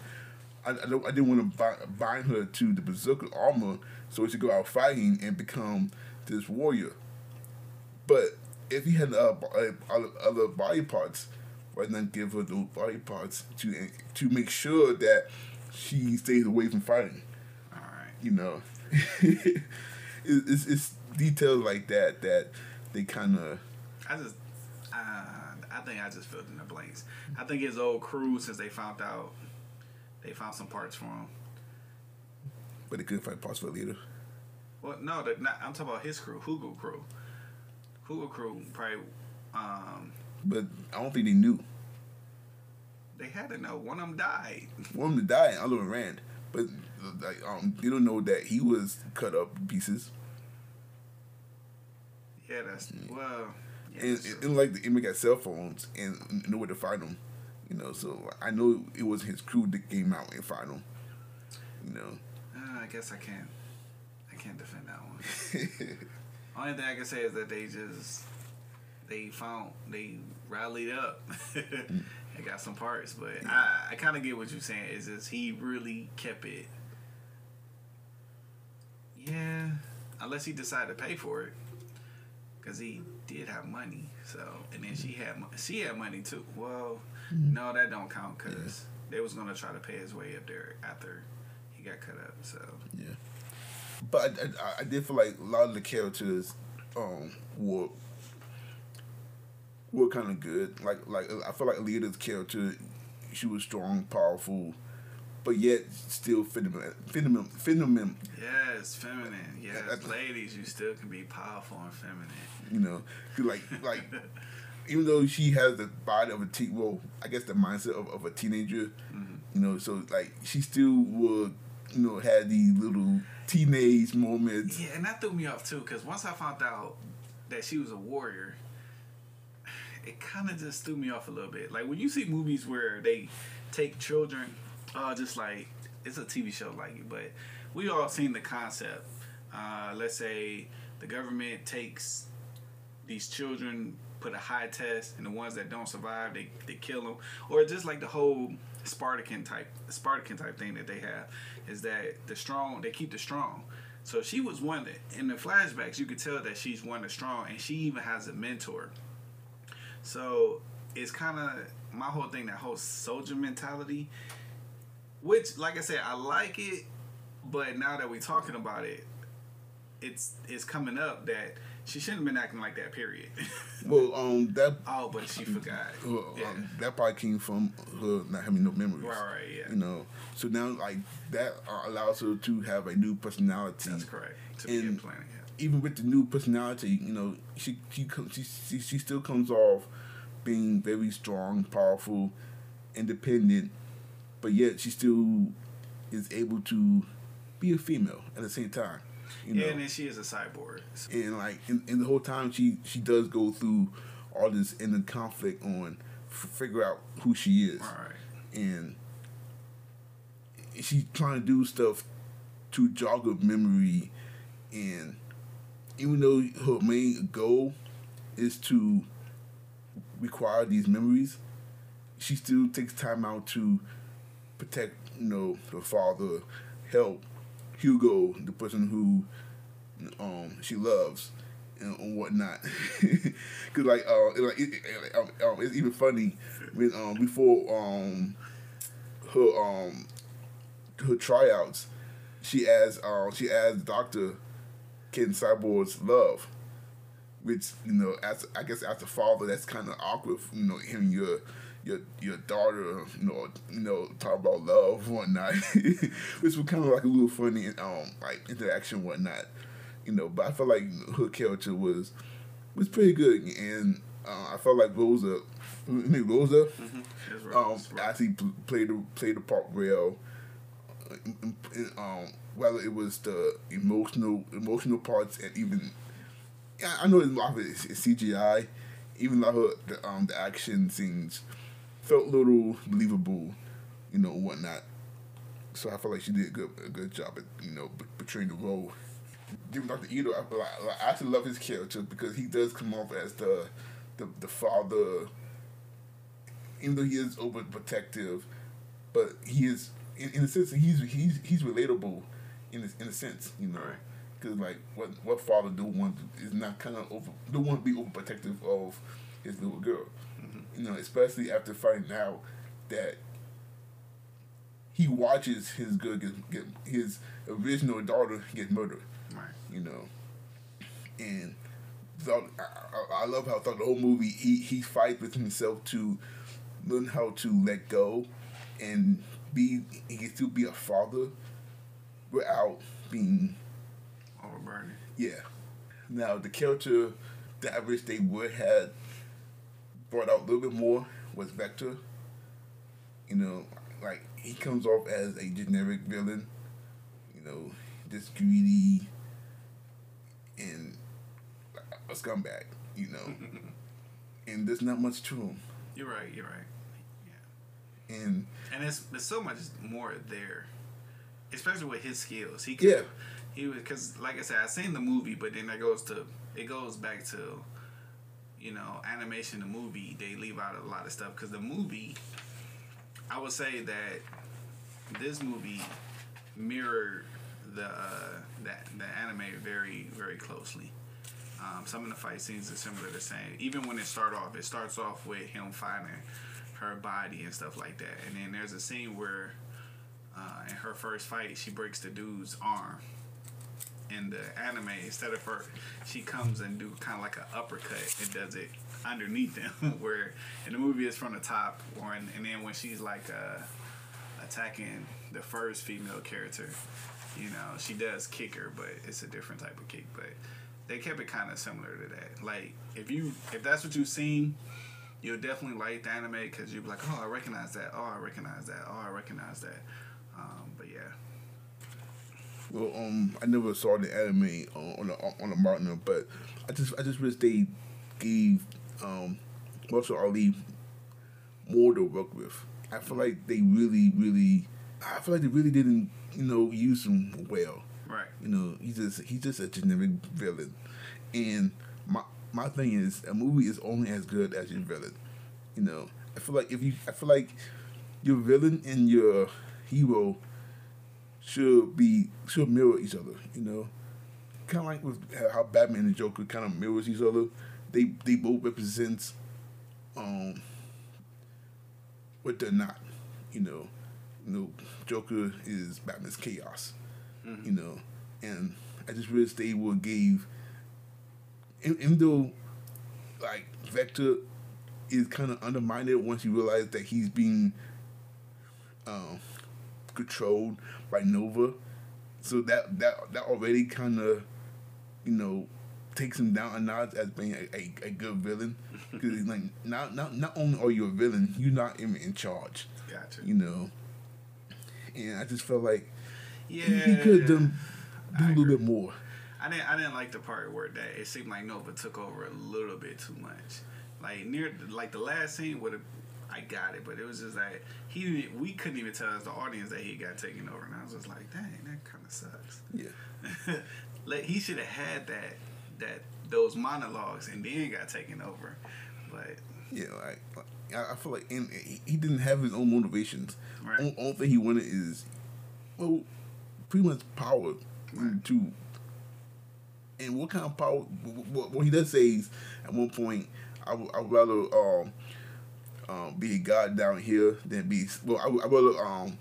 I, I, don't, I didn't want to bind her to the berserker armor so she could go out fighting and become this warrior. But if he had uh, other, other body parts, why not give her those body parts to to make sure that she stays away from fighting? All right. You know, it, it's, it's details like that that they kind of. I just, uh, I think I just filled in the blanks. I think his old crew, since they found out, they found some parts for him. But they couldn't find parts for Alita. Well, no, that not, I'm talking about his crew, Hugo crew. Hugo crew probably, um, But I don't think they knew. they had to know. One of them died. One of them died, other one ran. But like, um, they don't know that he was cut up pieces. Yeah, that's well. Yeah, and, and, and like the image got cell phones and know where to find them. You know, so I know it was his crew that came out and found them. You know, Uh, I guess I can't. I can't defend that one. Only thing I can say is that they just they found they rallied up and got some parts. But I, I kind of get what you're saying. Is just he really kept it? Yeah, unless he decided to pay for it, because he did have money. So and then she had she had money too. Well, no, that don't count because they was gonna try to pay his way up there after he got cut up. So yeah. But I, I, I did feel like a lot of the characters um, were were kind of good. Like like I feel like Alita's character, she was strong, powerful, but yet still feminine. Feminine. Feminine. Yes, feminine. Yes, That- ladies, you still can be powerful and feminine. You know, like like even though she has the body of a teen, well, I guess the mindset of, of a teenager, you know, so like she still would, you know, have these little teenage moments. Yeah, and that threw me off too, because once I found out that she was a warrior, it kind of just threw me off a little bit. Like when you see movies where they take children, uh, just like it's a TV show like it, but we all seen the concept. Uh, let's say the government takes these children, put a high test, and the ones that don't survive, they, they kill them. Or just like the whole Spartacan type, Spartacan type thing that they have is that the strong, they keep the strong. So she was one that, in the flashbacks, you could tell that she's one that's strong, and she even has a mentor. So it's kind of my whole thing, that whole soldier mentality, which, like I said, I like it, but now that we're talking about it, it's it's coming up that she shouldn't have been acting like that. Period. Well, um, that oh, but she forgot. well, yeah. um, that probably came from her not having no memories. right, right, yeah. You know, so now like that uh, allows her to have a new personality. That's correct. To be And- planning. Yeah. even with the new personality, you know, she she she, she still comes off being very strong, powerful, independent, but yet she still is able to be a female at the same time. You know, Yeah, and then she is a cyborg. So- and like in, in the whole time she she does go through all this inner conflict on f- figure out who she is Right. and she's trying to do stuff to jog her memory and even though her main goal is to require these memories she still takes time out to protect you know her father help hugo the person who um she loves and, whatnot because like uh it, like it, it, um, um, it's even funny when um before um her um her tryouts, she asked um she asked doctor, "Can cyborgs love?" Which you know, as I guess as a father, that's kind of awkward. You know, hearing your your your daughter, you know, you know, talk about love whatnot, which was kind of like a little funny, um, like interaction whatnot, you know. But I felt like her character was was pretty good, and uh, I felt like Rosa, I mean Rosa, It's um, right. actually played the played the part well. Um, whether it was the emotional emotional parts and even yeah, I know a lot of it is, CGI. Even lot the um the action scenes felt a little believable, you know, whatnot. So I felt like she did a good a good job at you know portraying the role. Even Dr. Ido, I, like, like, I actually love his character because he does come off as the the, the father, even though he is overprotective, but he is in, in a sense he's he's he's relatable in a, in a sense, you know. Right. Because like what what father do want is not kind of over don't want to be overprotective of his little girl, you know, especially after finding out that he watches his good get, get his original daughter get murdered, Right. you know, and thought I, I, love how throughout the whole movie he he fights with himself to learn how to let go and be he can still be a father without being Overburdened. yeah. Now the character that I wish they would had brought out a little bit more was Vector. You know, like he comes off as a generic villain. You know, just greedy and a scumbag. You know, and there's not much to him. You're right. You're right. Yeah. And And it's there's so much more there, especially with his skills. He could, Yeah. He was because like I said, I seen the movie, but then that goes to it goes back to, you know, animation. The movie they leave out a lot of stuff because the movie, I would say that this movie mirrored the uh, that the anime very very closely. Um, some of the fight scenes are similar to same. Even when it start off, it starts off with him finding her body and stuff like that. And then there's a scene where uh, in her first fight, she breaks the dude's arm. In the anime, instead of her, she comes and do kind of like an uppercut and does it underneath them. where in the movie it's from the top, or in, and then when she's like uh, attacking the first female character, you know, she does kick her, but it's a different type of kick. But they kept it kind of similar to that. Like if you if that's what you've seen, you'll definitely like the anime because you'll be like, oh, I recognize that. Oh, I recognize that. Oh, I recognize that. Well, um, I never saw the anime on on the, on the Martin, but I just I just wish they gave um Mahershala Ali more to work with. I feel like they really, really, I feel like they really didn't, you know, use him well. right. You know, he's just he's just a generic villain, and my my thing is a movie is only as good as your villain. You know, I feel like if you, I feel like your villain and your hero should be should mirror each other. You know, kind of like with how Batman and Joker kind of mirrors each other. They they both represent um what they're not. You know, you know, Joker is Batman's chaos. You know, and I just wish they would gave, even, even though, like Vector is kind of undermined once you realize that he's being um, controlled by Nova. So that that that already kind of, you know, takes him down a notch as being a, a, a good villain. Because he's like not not not only are you a villain, you're not even in charge. Gotcha. You know. And I just felt like Yeah, he, he could have done do a little agree. bit more. I didn't. I didn't like the part where that it seemed like Nova took over a little bit too much. Like near, like the last scene would have. I got it, but it was just like he. didn't- We couldn't even tell as the audience that he got taken over, and I was just like, dang, that kind of sucks. Yeah. like he should have had that that those monologues and then got taken over. But Yeah, like, like, I I feel like and he, he didn't have his own motivations. Right. Only, only thing he wanted is, well, pretty much power Right. to. And what kind of power? What, what he does say is, at one point, I would I'd rather um, um, be god down here than be well. I would I'd um,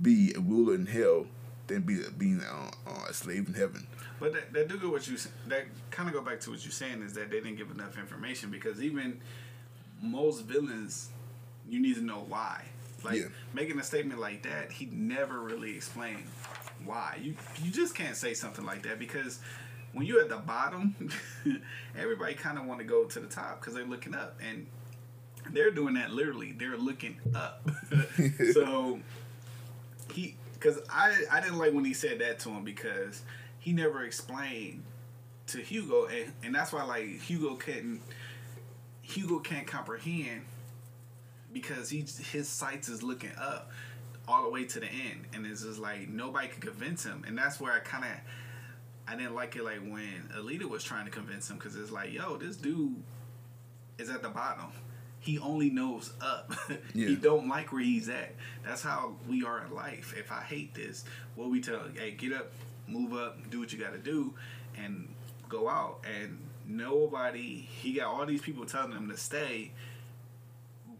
be a ruler in hell than be being uh, uh, a slave in heaven. But that, that do go what you that kind of go back to what you're saying is that they didn't give enough information because even most villains you need to know why. Like Yeah. making a statement like that, he never really explained why. You you just can't say something like that because when you're at the bottom, everybody kind of want to go to the top because they're looking up and they're doing that literally. They're looking up. so he because I I didn't like when he said that to him because he never explained to Hugo and and that's why like Hugo couldn't Hugo can't comprehend because he his sights is looking up all the way to the end and it's just like nobody could convince him and that's where I kind of I didn't like it like when Alita was trying to convince him because it's like yo this dude is at the bottom he only knows up. Yeah. he don't like where he's at. That's how we are in life. If I hate this what we tell hey get up move up do what you got to do and go out. And nobody he got all these people telling him to stay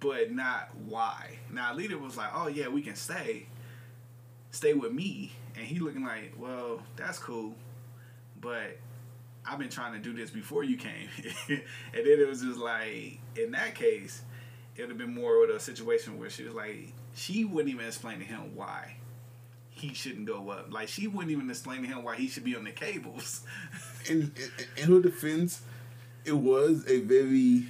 but not why. Now Alita was like, "Oh yeah, we can stay, stay with me," and he looking like, "Well, that's cool, but I've been trying to do this before you came," and then it was just like, in that case, it would have been more of a situation where she was like, she wouldn't even explain to him why he shouldn't go up. Like she wouldn't even explain to him why he should be on the cables. in, in, in her defense, it was a very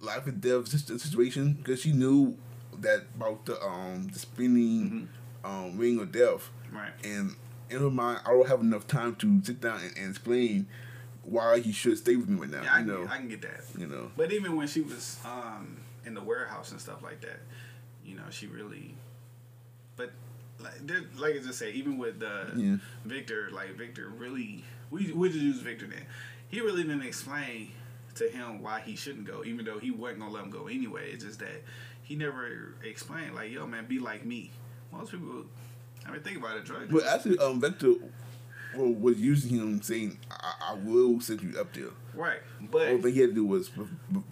life and death situation because she knew that about the um the spinning um ring of death, right. and in her mind, I don't have enough time to sit down and, and explain why he should stay with me right now. Yeah, I, you know, I can get that. you know. But even when she was um, in the warehouse and stuff like that, you know, she really. But like, there- like I just say, even with uh, Yeah. Victor, like Victor really, we we just use Victor then. He really didn't explain to him why he shouldn't go, even though he wasn't gonna let him go anyway. It's just that he never explained, like, yo, man, be like me. Most people, I mean, think about it, drug. But actually, um, Vector well, was using him saying, I, "I will send you up there." right, All but thing he had to do was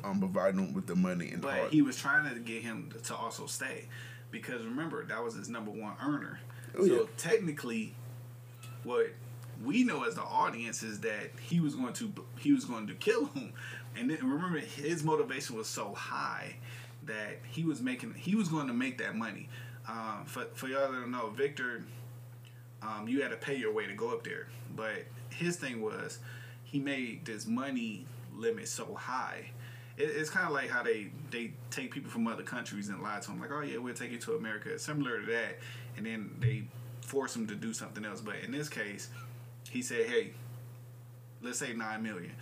um, provide him with the money and the But heart. he was trying to get him to also stay because remember that was his number one earner. Oh, so yeah. technically, what we know as the audience is that he was going to he was going to kill him, and then remember his motivation was so high that he was making he was going to make that money. Um, for for y'all that don't know, Victor, um, you had to pay your way to go up there, but his thing was he made this money limit so high. It, it's kind of like how they they take people from other countries and lie to them, like, oh yeah, we'll take you to America. Similar to that, and then they force them to do something else. But in this case, he said, hey, let's say nine million.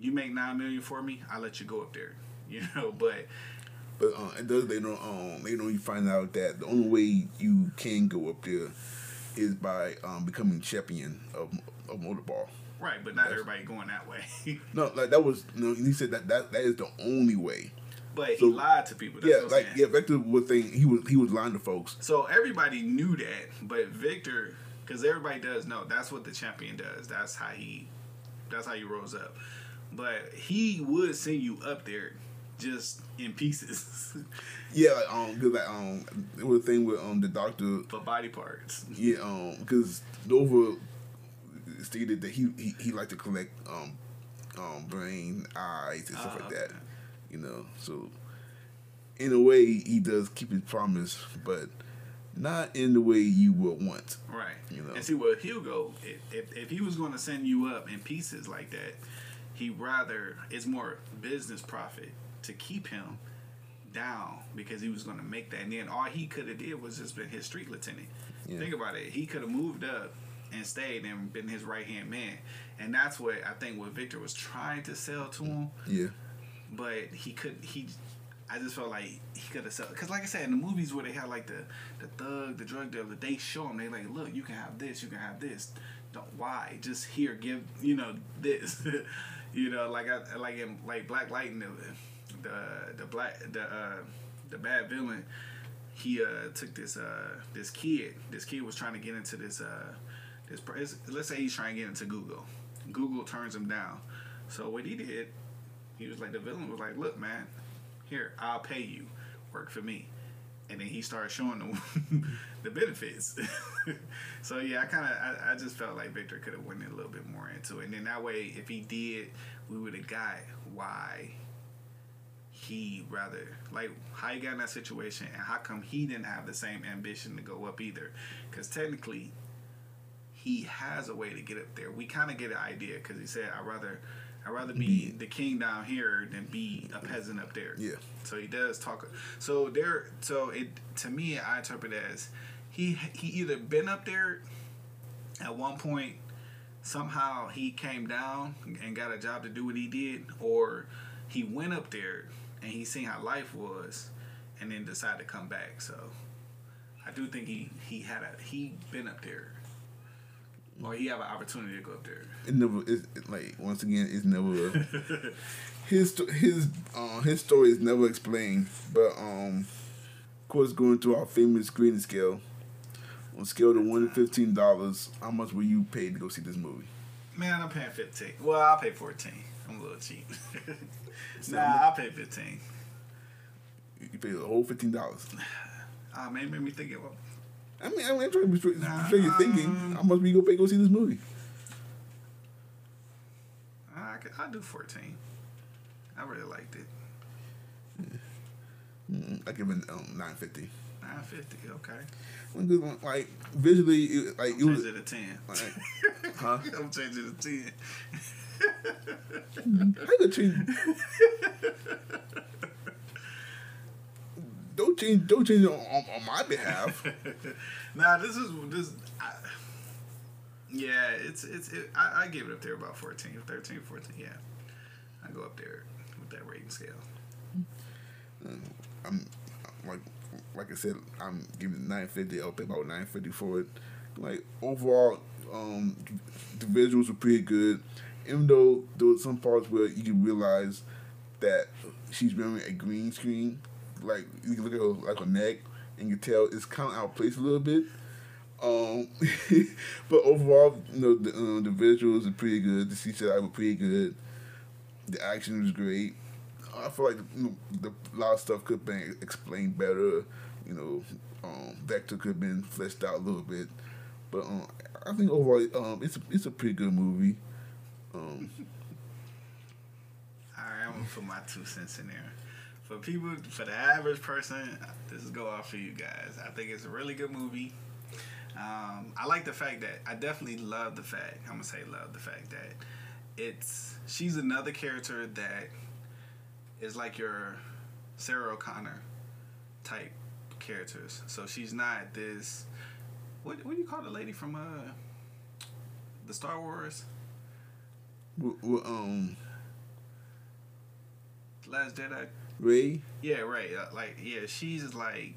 You make nine million for me, I'll let you go up there. You know, but But uh, it does. They don't. Um, they don't. You find out that the only way you can go up there is by um, becoming champion of, of motorball. right, but not Yes. everybody going that way. No, like that was. No, he said that that, that is the only way. but he lied to people. That's yeah, like saying. yeah, Vector was saying he was he was lying to folks. So everybody knew that, but Victor, because everybody does know that's what the champion does. That's how he, that's how he rose up. But he would send you up there, just in pieces, Yeah, like, um, because like, um, it was a thing with um the doctor. for body parts. Yeah, um, because Nova stated that he, he he liked to collect um um brain eyes and stuff Ah, like that. okay. You know, so in a way he does keep his promise, but not in the way you would want. Right. You know. And see, what Hugo, if, if, if he was going to send you up in pieces like that, he rather it's more business profit to keep him down because he was going to make that. And then all he could have did was just been his street lieutenant. Yeah. Think about it. He could have moved up and stayed and been his right hand man. And that's what I think what Victor was trying to sell to him Yeah, but he could he I just felt like he could have said because like I said in the movies where they have like the the thug the drug dealer they show him they like look you can have this you can have this don't why just here give you know this you know like I like in like Black Lightning the, the black the uh the bad villain he uh took this uh this kid. This kid was trying to get into this uh this let's say he's trying to get into Google. Google turns him down. So what he did he was like the villain was like, "Look, man, here I'll pay you, work for me," and then he started showing them the benefits. so yeah, I kind of I, I just felt like Victor could have went a little bit more into it, and then that way, if he did, we would have got why he rather like how he got in that situation and how come he didn't have the same ambition to go up either? Because technically he has a way to get up there. We kind of get an idea because he said i'd rather i'd rather be the king down here than be a peasant up there. Yeah. so he does talk so there so it to me i interpret it as he he either been up there at one point somehow he came down and got a job to do what he did or he went up there and he seen how life was and then decided to come back so i do think he he had a he been up there or he have an opportunity to go up there It never is like once again it's never his his uh, his story is never explained. But um, of course, going to our famous grading scale. On a scale to one to fifteen dollars, how much will you pay to go see this movie? man i'm paying 15 well i'll pay 14 i'm a little cheap nah i'll pay 15 You pay the whole fifteen dollars. Ah, man, made me think about I mean, I'm trying to be straight, Nah, straight your thinking. um, How much you go pay go see this movie? I could, I'll do 14. I really liked it. Mm, I give it um, nine fifty. 950, okay. One good one, Like visually, it, like it Change was. it to 10. Like, huh? I'm changing it to 10. I could change. don't change. Don't change on, on, on my behalf. Nah, this is this. I, yeah, it's it's. It, I, I give it up there about 14, 13, 14. Yeah, I go up there with that rating scale. I'm like, like I said, I'm giving nine fifty. I'll pay about nine fifty for it. Like overall, um, the visuals were pretty good. Even though there were some parts where you can realize that she's wearing a green screen, like you can look at her like her neck and you tell it's kind of out of place a little bit. Um, but overall, you know, the um, the visuals are pretty good. The CGI were pretty good. The action was great. I feel like you know, the a lot of stuff could have been explained better. You know, um, Vector could have been fleshed out a little bit, but um, I think overall, um, it's it's a pretty good movie. Um, All right, I'm gonna put my two cents in there. For people, for the average person, this is go off for you guys. I think it's a really good movie. Um, I like the fact that I definitely love the fact. I'm gonna say love the fact that it's she's another character that is like your Sarah O'Connor type characters. So she's not this. What what do you call the lady from uh the Star Wars w- w- um, Last Jedi? Rey, Yeah, right. Uh, like, yeah, she's like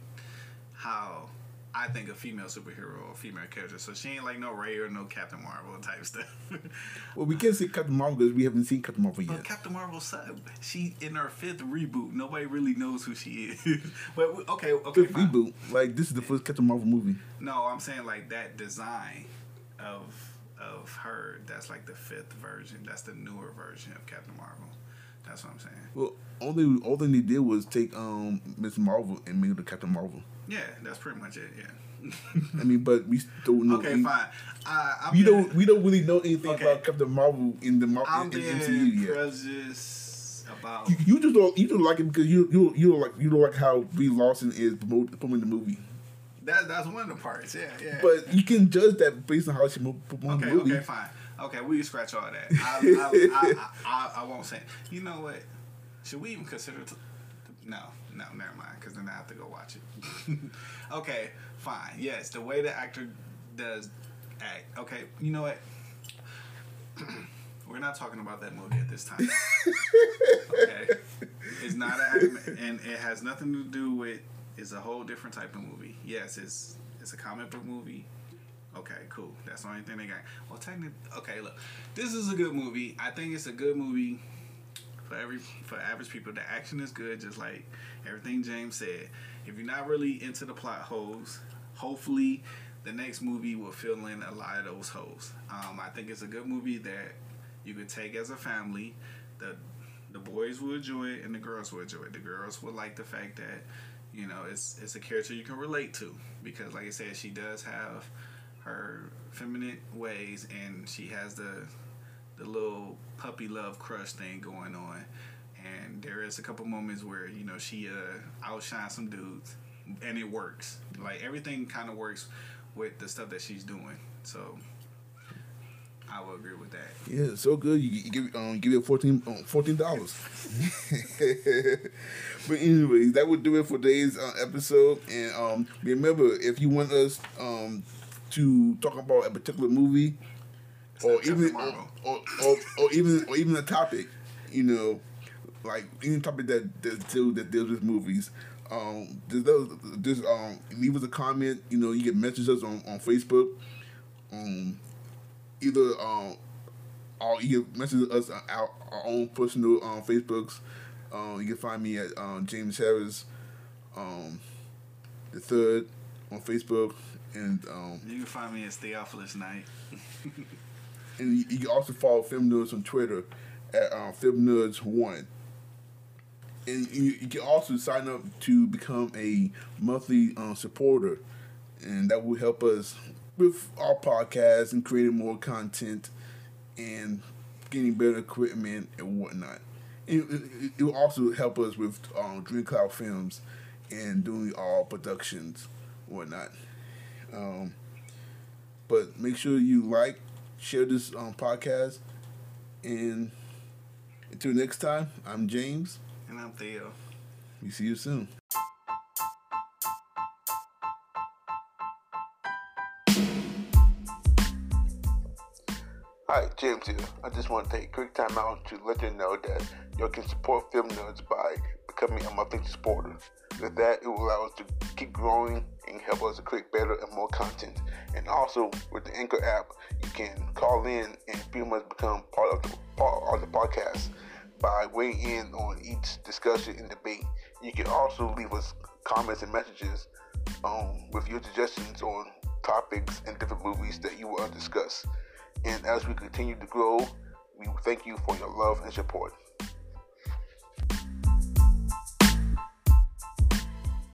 how I think a female superhero or female character. So she ain't like no Rey or no Captain Marvel type stuff. well, we can't see Captain Marvel because we haven't seen Captain Marvel but yet. Captain Marvel, she in her fifth reboot. Nobody really knows who she is. but we- okay, okay, Fifth fine. reboot, like this is the first Captain Marvel movie. No, I'm saying like that design of of her. That's like the fifth version. That's the newer version of Captain Marvel. That's what I'm saying. Well, only all thing they did was take um Miss Marvel and make her Captain Marvel. Yeah, that's pretty much it. Yeah. I mean, but we don't know. okay, we, fine. Uh, I'm We gonna- don't. We don't really know anything Okay. about Captain Marvel in the Mar- I'm in, in being MCU yet. prejudiced about. You, you just don't. You don't like it because you you you don't like you don't like how Brie Larson is promoting the movie. That, that's one of the parts. Yeah, yeah. But you can judge that based on how she mo- promoted okay, the movie. okay, fine. Okay, we can scratch all that. I, I, I, I, won't say. You know what? Should we even consider? T- no, no, never mind. Because then I have to go watch it. okay, fine. Yes, the way the actor does act. Okay, you know what? We're not talking about that movie at this time. okay, it's not an anime, and it has nothing to do with. It's a whole different type of movie. Yes, it's it's a comic book movie. Okay, cool. That's the only thing they got. Well, technically, okay. Look, this is a good movie. I think it's a good movie for every for average people. The action is good, just like everything James said. If you're not really into the plot holes, hopefully the next movie will fill in a lot of those holes. Um, I think it's a good movie that you could take as a family. The the boys will enjoy it and the girls will enjoy it. The girls will like the fact that you know it's it's a character you can relate to because, like I said, she does have her feminine ways and she has the the little puppy love crush thing going on and there is a couple moments where you know she uh outshines some dudes, and it works. Like everything kind of works with the stuff that she's doing. So I would agree with that. Yeah, so good. You, you give um give it fourteen um, fourteen dollars. but anyways, that would do it for today's uh, episode. And um, remember, if you want us um to talk about a particular movie, or even or, or, or, or even or even a topic, you know, like any topic that that deals that deals with movies. Um, just, just um, leave us a comment. You know, you can message us on, on Facebook. Um, either um, or you can message us on our, our own personal um, Facebooks. Um, you can find me at um, James Harris, um, the third on Facebook, and um, You can find me at Theophilus Night. and you, you can also follow Film Nerds on Twitter at um, Film Nerds One. And you, you can also sign up to become a monthly um, supporter, and that will help us with our podcast and creating more content and getting better equipment and whatnot. It, it, it will also help us with um, Dream Cloud Films and doing our productions, whatnot. Um, but make sure you like, share this um, podcast, and until next time, I'm James. And I'm Theo. We see you soon. Hi, James here. I just want to take a quick time out to let you know that you can support Film Nerds by becoming a monthly supporter. With that, it will allow us to keep growing and help us to create better and more content. And also, with the Anchor app, you can call in and pretty much become part of the part of the podcast by weighing in on each discussion and debate. You can also leave us comments and messages um, with your suggestions on topics and different movies that you want to discuss. And as we continue to grow, we thank you for your love and support.